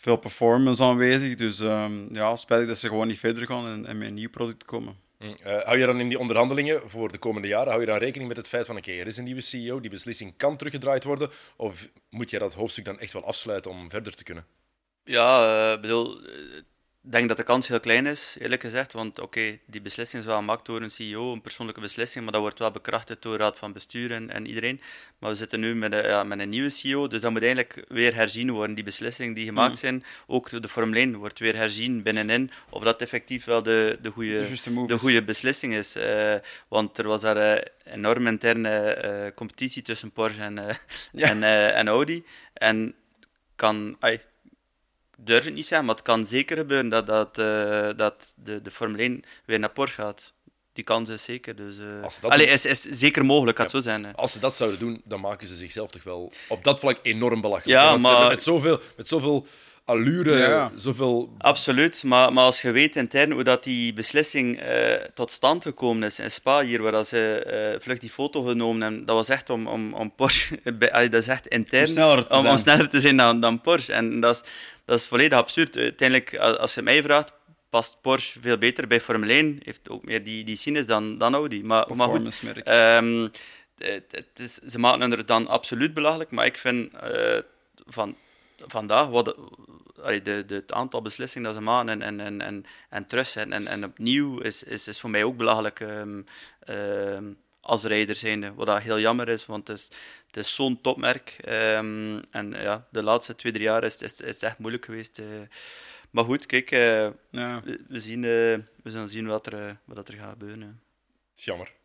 Veel performance aanwezig, dus ehm, ja, spijtig dat ze gewoon niet verder gaan en, en met een nieuw product komen. Hm. Eh, hou je dan in die onderhandelingen voor de komende jaren hou je dan rekening met het feit van oké, er is een nieuwe CEO, die beslissing kan teruggedraaid worden, of moet je dat hoofdstuk dan echt wel afsluiten om verder te kunnen? Ja, ik bedoel, eh, denk dat de kans heel klein is, eerlijk gezegd. Want oké, die beslissing is wel gemaakt door een CEO, een persoonlijke beslissing, maar dat wordt wel bekrachtigd door de raad van bestuur en, en iedereen. Maar we zitten nu met een, ja, met een nieuwe CEO, dus dat moet eigenlijk weer herzien worden. Die beslissingen die gemaakt Mm. zijn, ook de Formule 1, wordt weer herzien binnenin. Of dat effectief wel de, de goede De goede beslissing is. Eh, want er was daar eh, enorm interne eh, competitie tussen Porsche en, Ja. en, en Audi. En kan, ik durf het niet zeggen, maar het kan zeker gebeuren dat, dat, eh, dat de, de Formule 1 weer naar Porsche gaat. Die kans is zeker. Dus, eh Als allee, doen- is, is zeker mogelijk, kan het zo zijn. hè. Als ze dat zouden doen, dan maken ze zichzelf toch wel op dat vlak enorm belachelijk. Ja, Want ze maar- hebben met zoveel, met zoveel allure, Ja. zoveel... Absoluut, maar, maar als je weet intern hoe dat die beslissing eh, tot stand gekomen is in Spa, hier waar dat ze eh vlug die foto genomen hebben, dat was echt om, om, om Porsche, dat is echt intern, Om sneller te om, om zijn. sneller te zijn dan, dan Porsche. En dat is, dat is volledig absurd. Uiteindelijk, als je mij vraagt, past Porsche veel beter bij Formule 1, heeft ook meer die, die sinus dan, dan Audi. Maar, maar goed. Ehm, het, het is, ze maken er dan absoluut belachelijk, maar ik vind uh, van vandaag, wat, allee, de, de, het aantal beslissingen dat ze maken en, en, en, en, en terugzetten en, en opnieuw is, is, is voor mij ook belachelijk um, um, als rijder zijnde. Wat dat heel jammer is, want het is, het is zo'n topmerk. Um, en ja, de laatste twee, drie jaar is, is, is het echt moeilijk geweest. Uh, maar goed, kijk, uh, ja. we, we, zien, uh, we zullen zien wat er, wat er gaat gebeuren. Dat is jammer.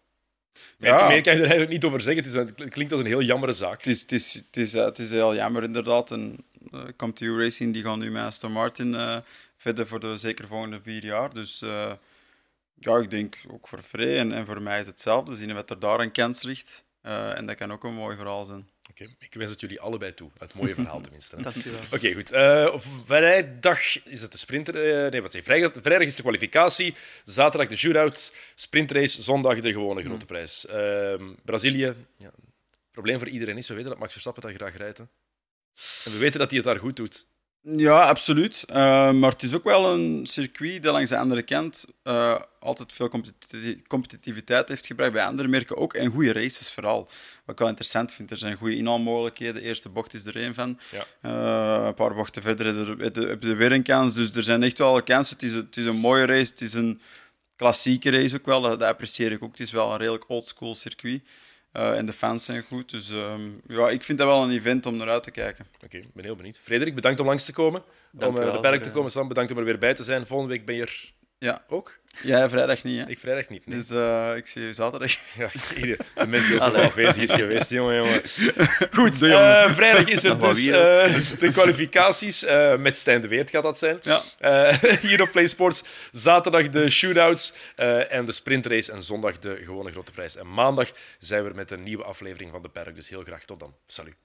Ja. Meer kan je er eigenlijk niet over zeggen. Het, is, het klinkt als een heel jammere zaak. Het is, het is, het is, het is heel jammer, inderdaad. En uh, ComTU Racing die gaan nu met Aston Martin uh, verder voor de zeker volgende vier jaar. Dus uh, ja, ik denk ook voor Frey en, en voor mij is hetzelfde. Zien wat er daar een kans ligt. en dat kan ook een mooi verhaal zijn. Oké, ik wens het jullie allebei toe. Het mooie verhaal tenminste. Dankjewel. Oké, goed. Uh, vrijdag is het de sprinter... Uh, nee, wat zeg vrijdag, vrijdag is de kwalificatie, zaterdag de shootout, sprintrace, zondag de gewone grote hmm. prijs. Uh, Brazilië, ja, probleem voor iedereen is, we weten dat Max Verstappen daar graag rijdt. Hè. En we weten dat hij het daar goed doet. Ja, absoluut. Uh, maar het is ook wel een circuit dat langs de andere kant uh, altijd veel competitiviteit heeft gebracht. Bij andere merken ook. En goede races vooral. Wat ik wel interessant vind. Er zijn goede inhaalmogelijkheden. De eerste bocht is er één van. Ja. Uh, een paar bochten verder heb je weer een kans. Dus er zijn echt wel kansen. Het is, het is een mooie race. Het is een klassieke race ook wel. Dat, dat apprecieer ik ook. Het is wel een redelijk oldschool circuit. Uh, en de fans zijn goed. Dus um, ja, ik vind dat wel een event om naar uit te kijken. Oké, ik ben heel benieuwd. Frederik, bedankt om langs te komen. Dank om uh, de berg te komen. Sam, bedankt om er weer bij te zijn. Volgende week ben je er ja. ook. Jij vrijdag niet, hè? Ik vrijdag niet. Nee. Dus uh, ik zie je zaterdag. Ja, de mensen die zo afwezig is geweest, jongen, jongen. Goed, uh, vrijdag is er dus uh, de kwalificaties. met Stijn de Weert gaat dat zijn. Ja. hier op Play Sports. Zaterdag de shootouts en de sprintrace. En zondag de gewone grote prijs. En maandag zijn we met een nieuwe aflevering van De Perk. Dus heel graag tot dan. Salut.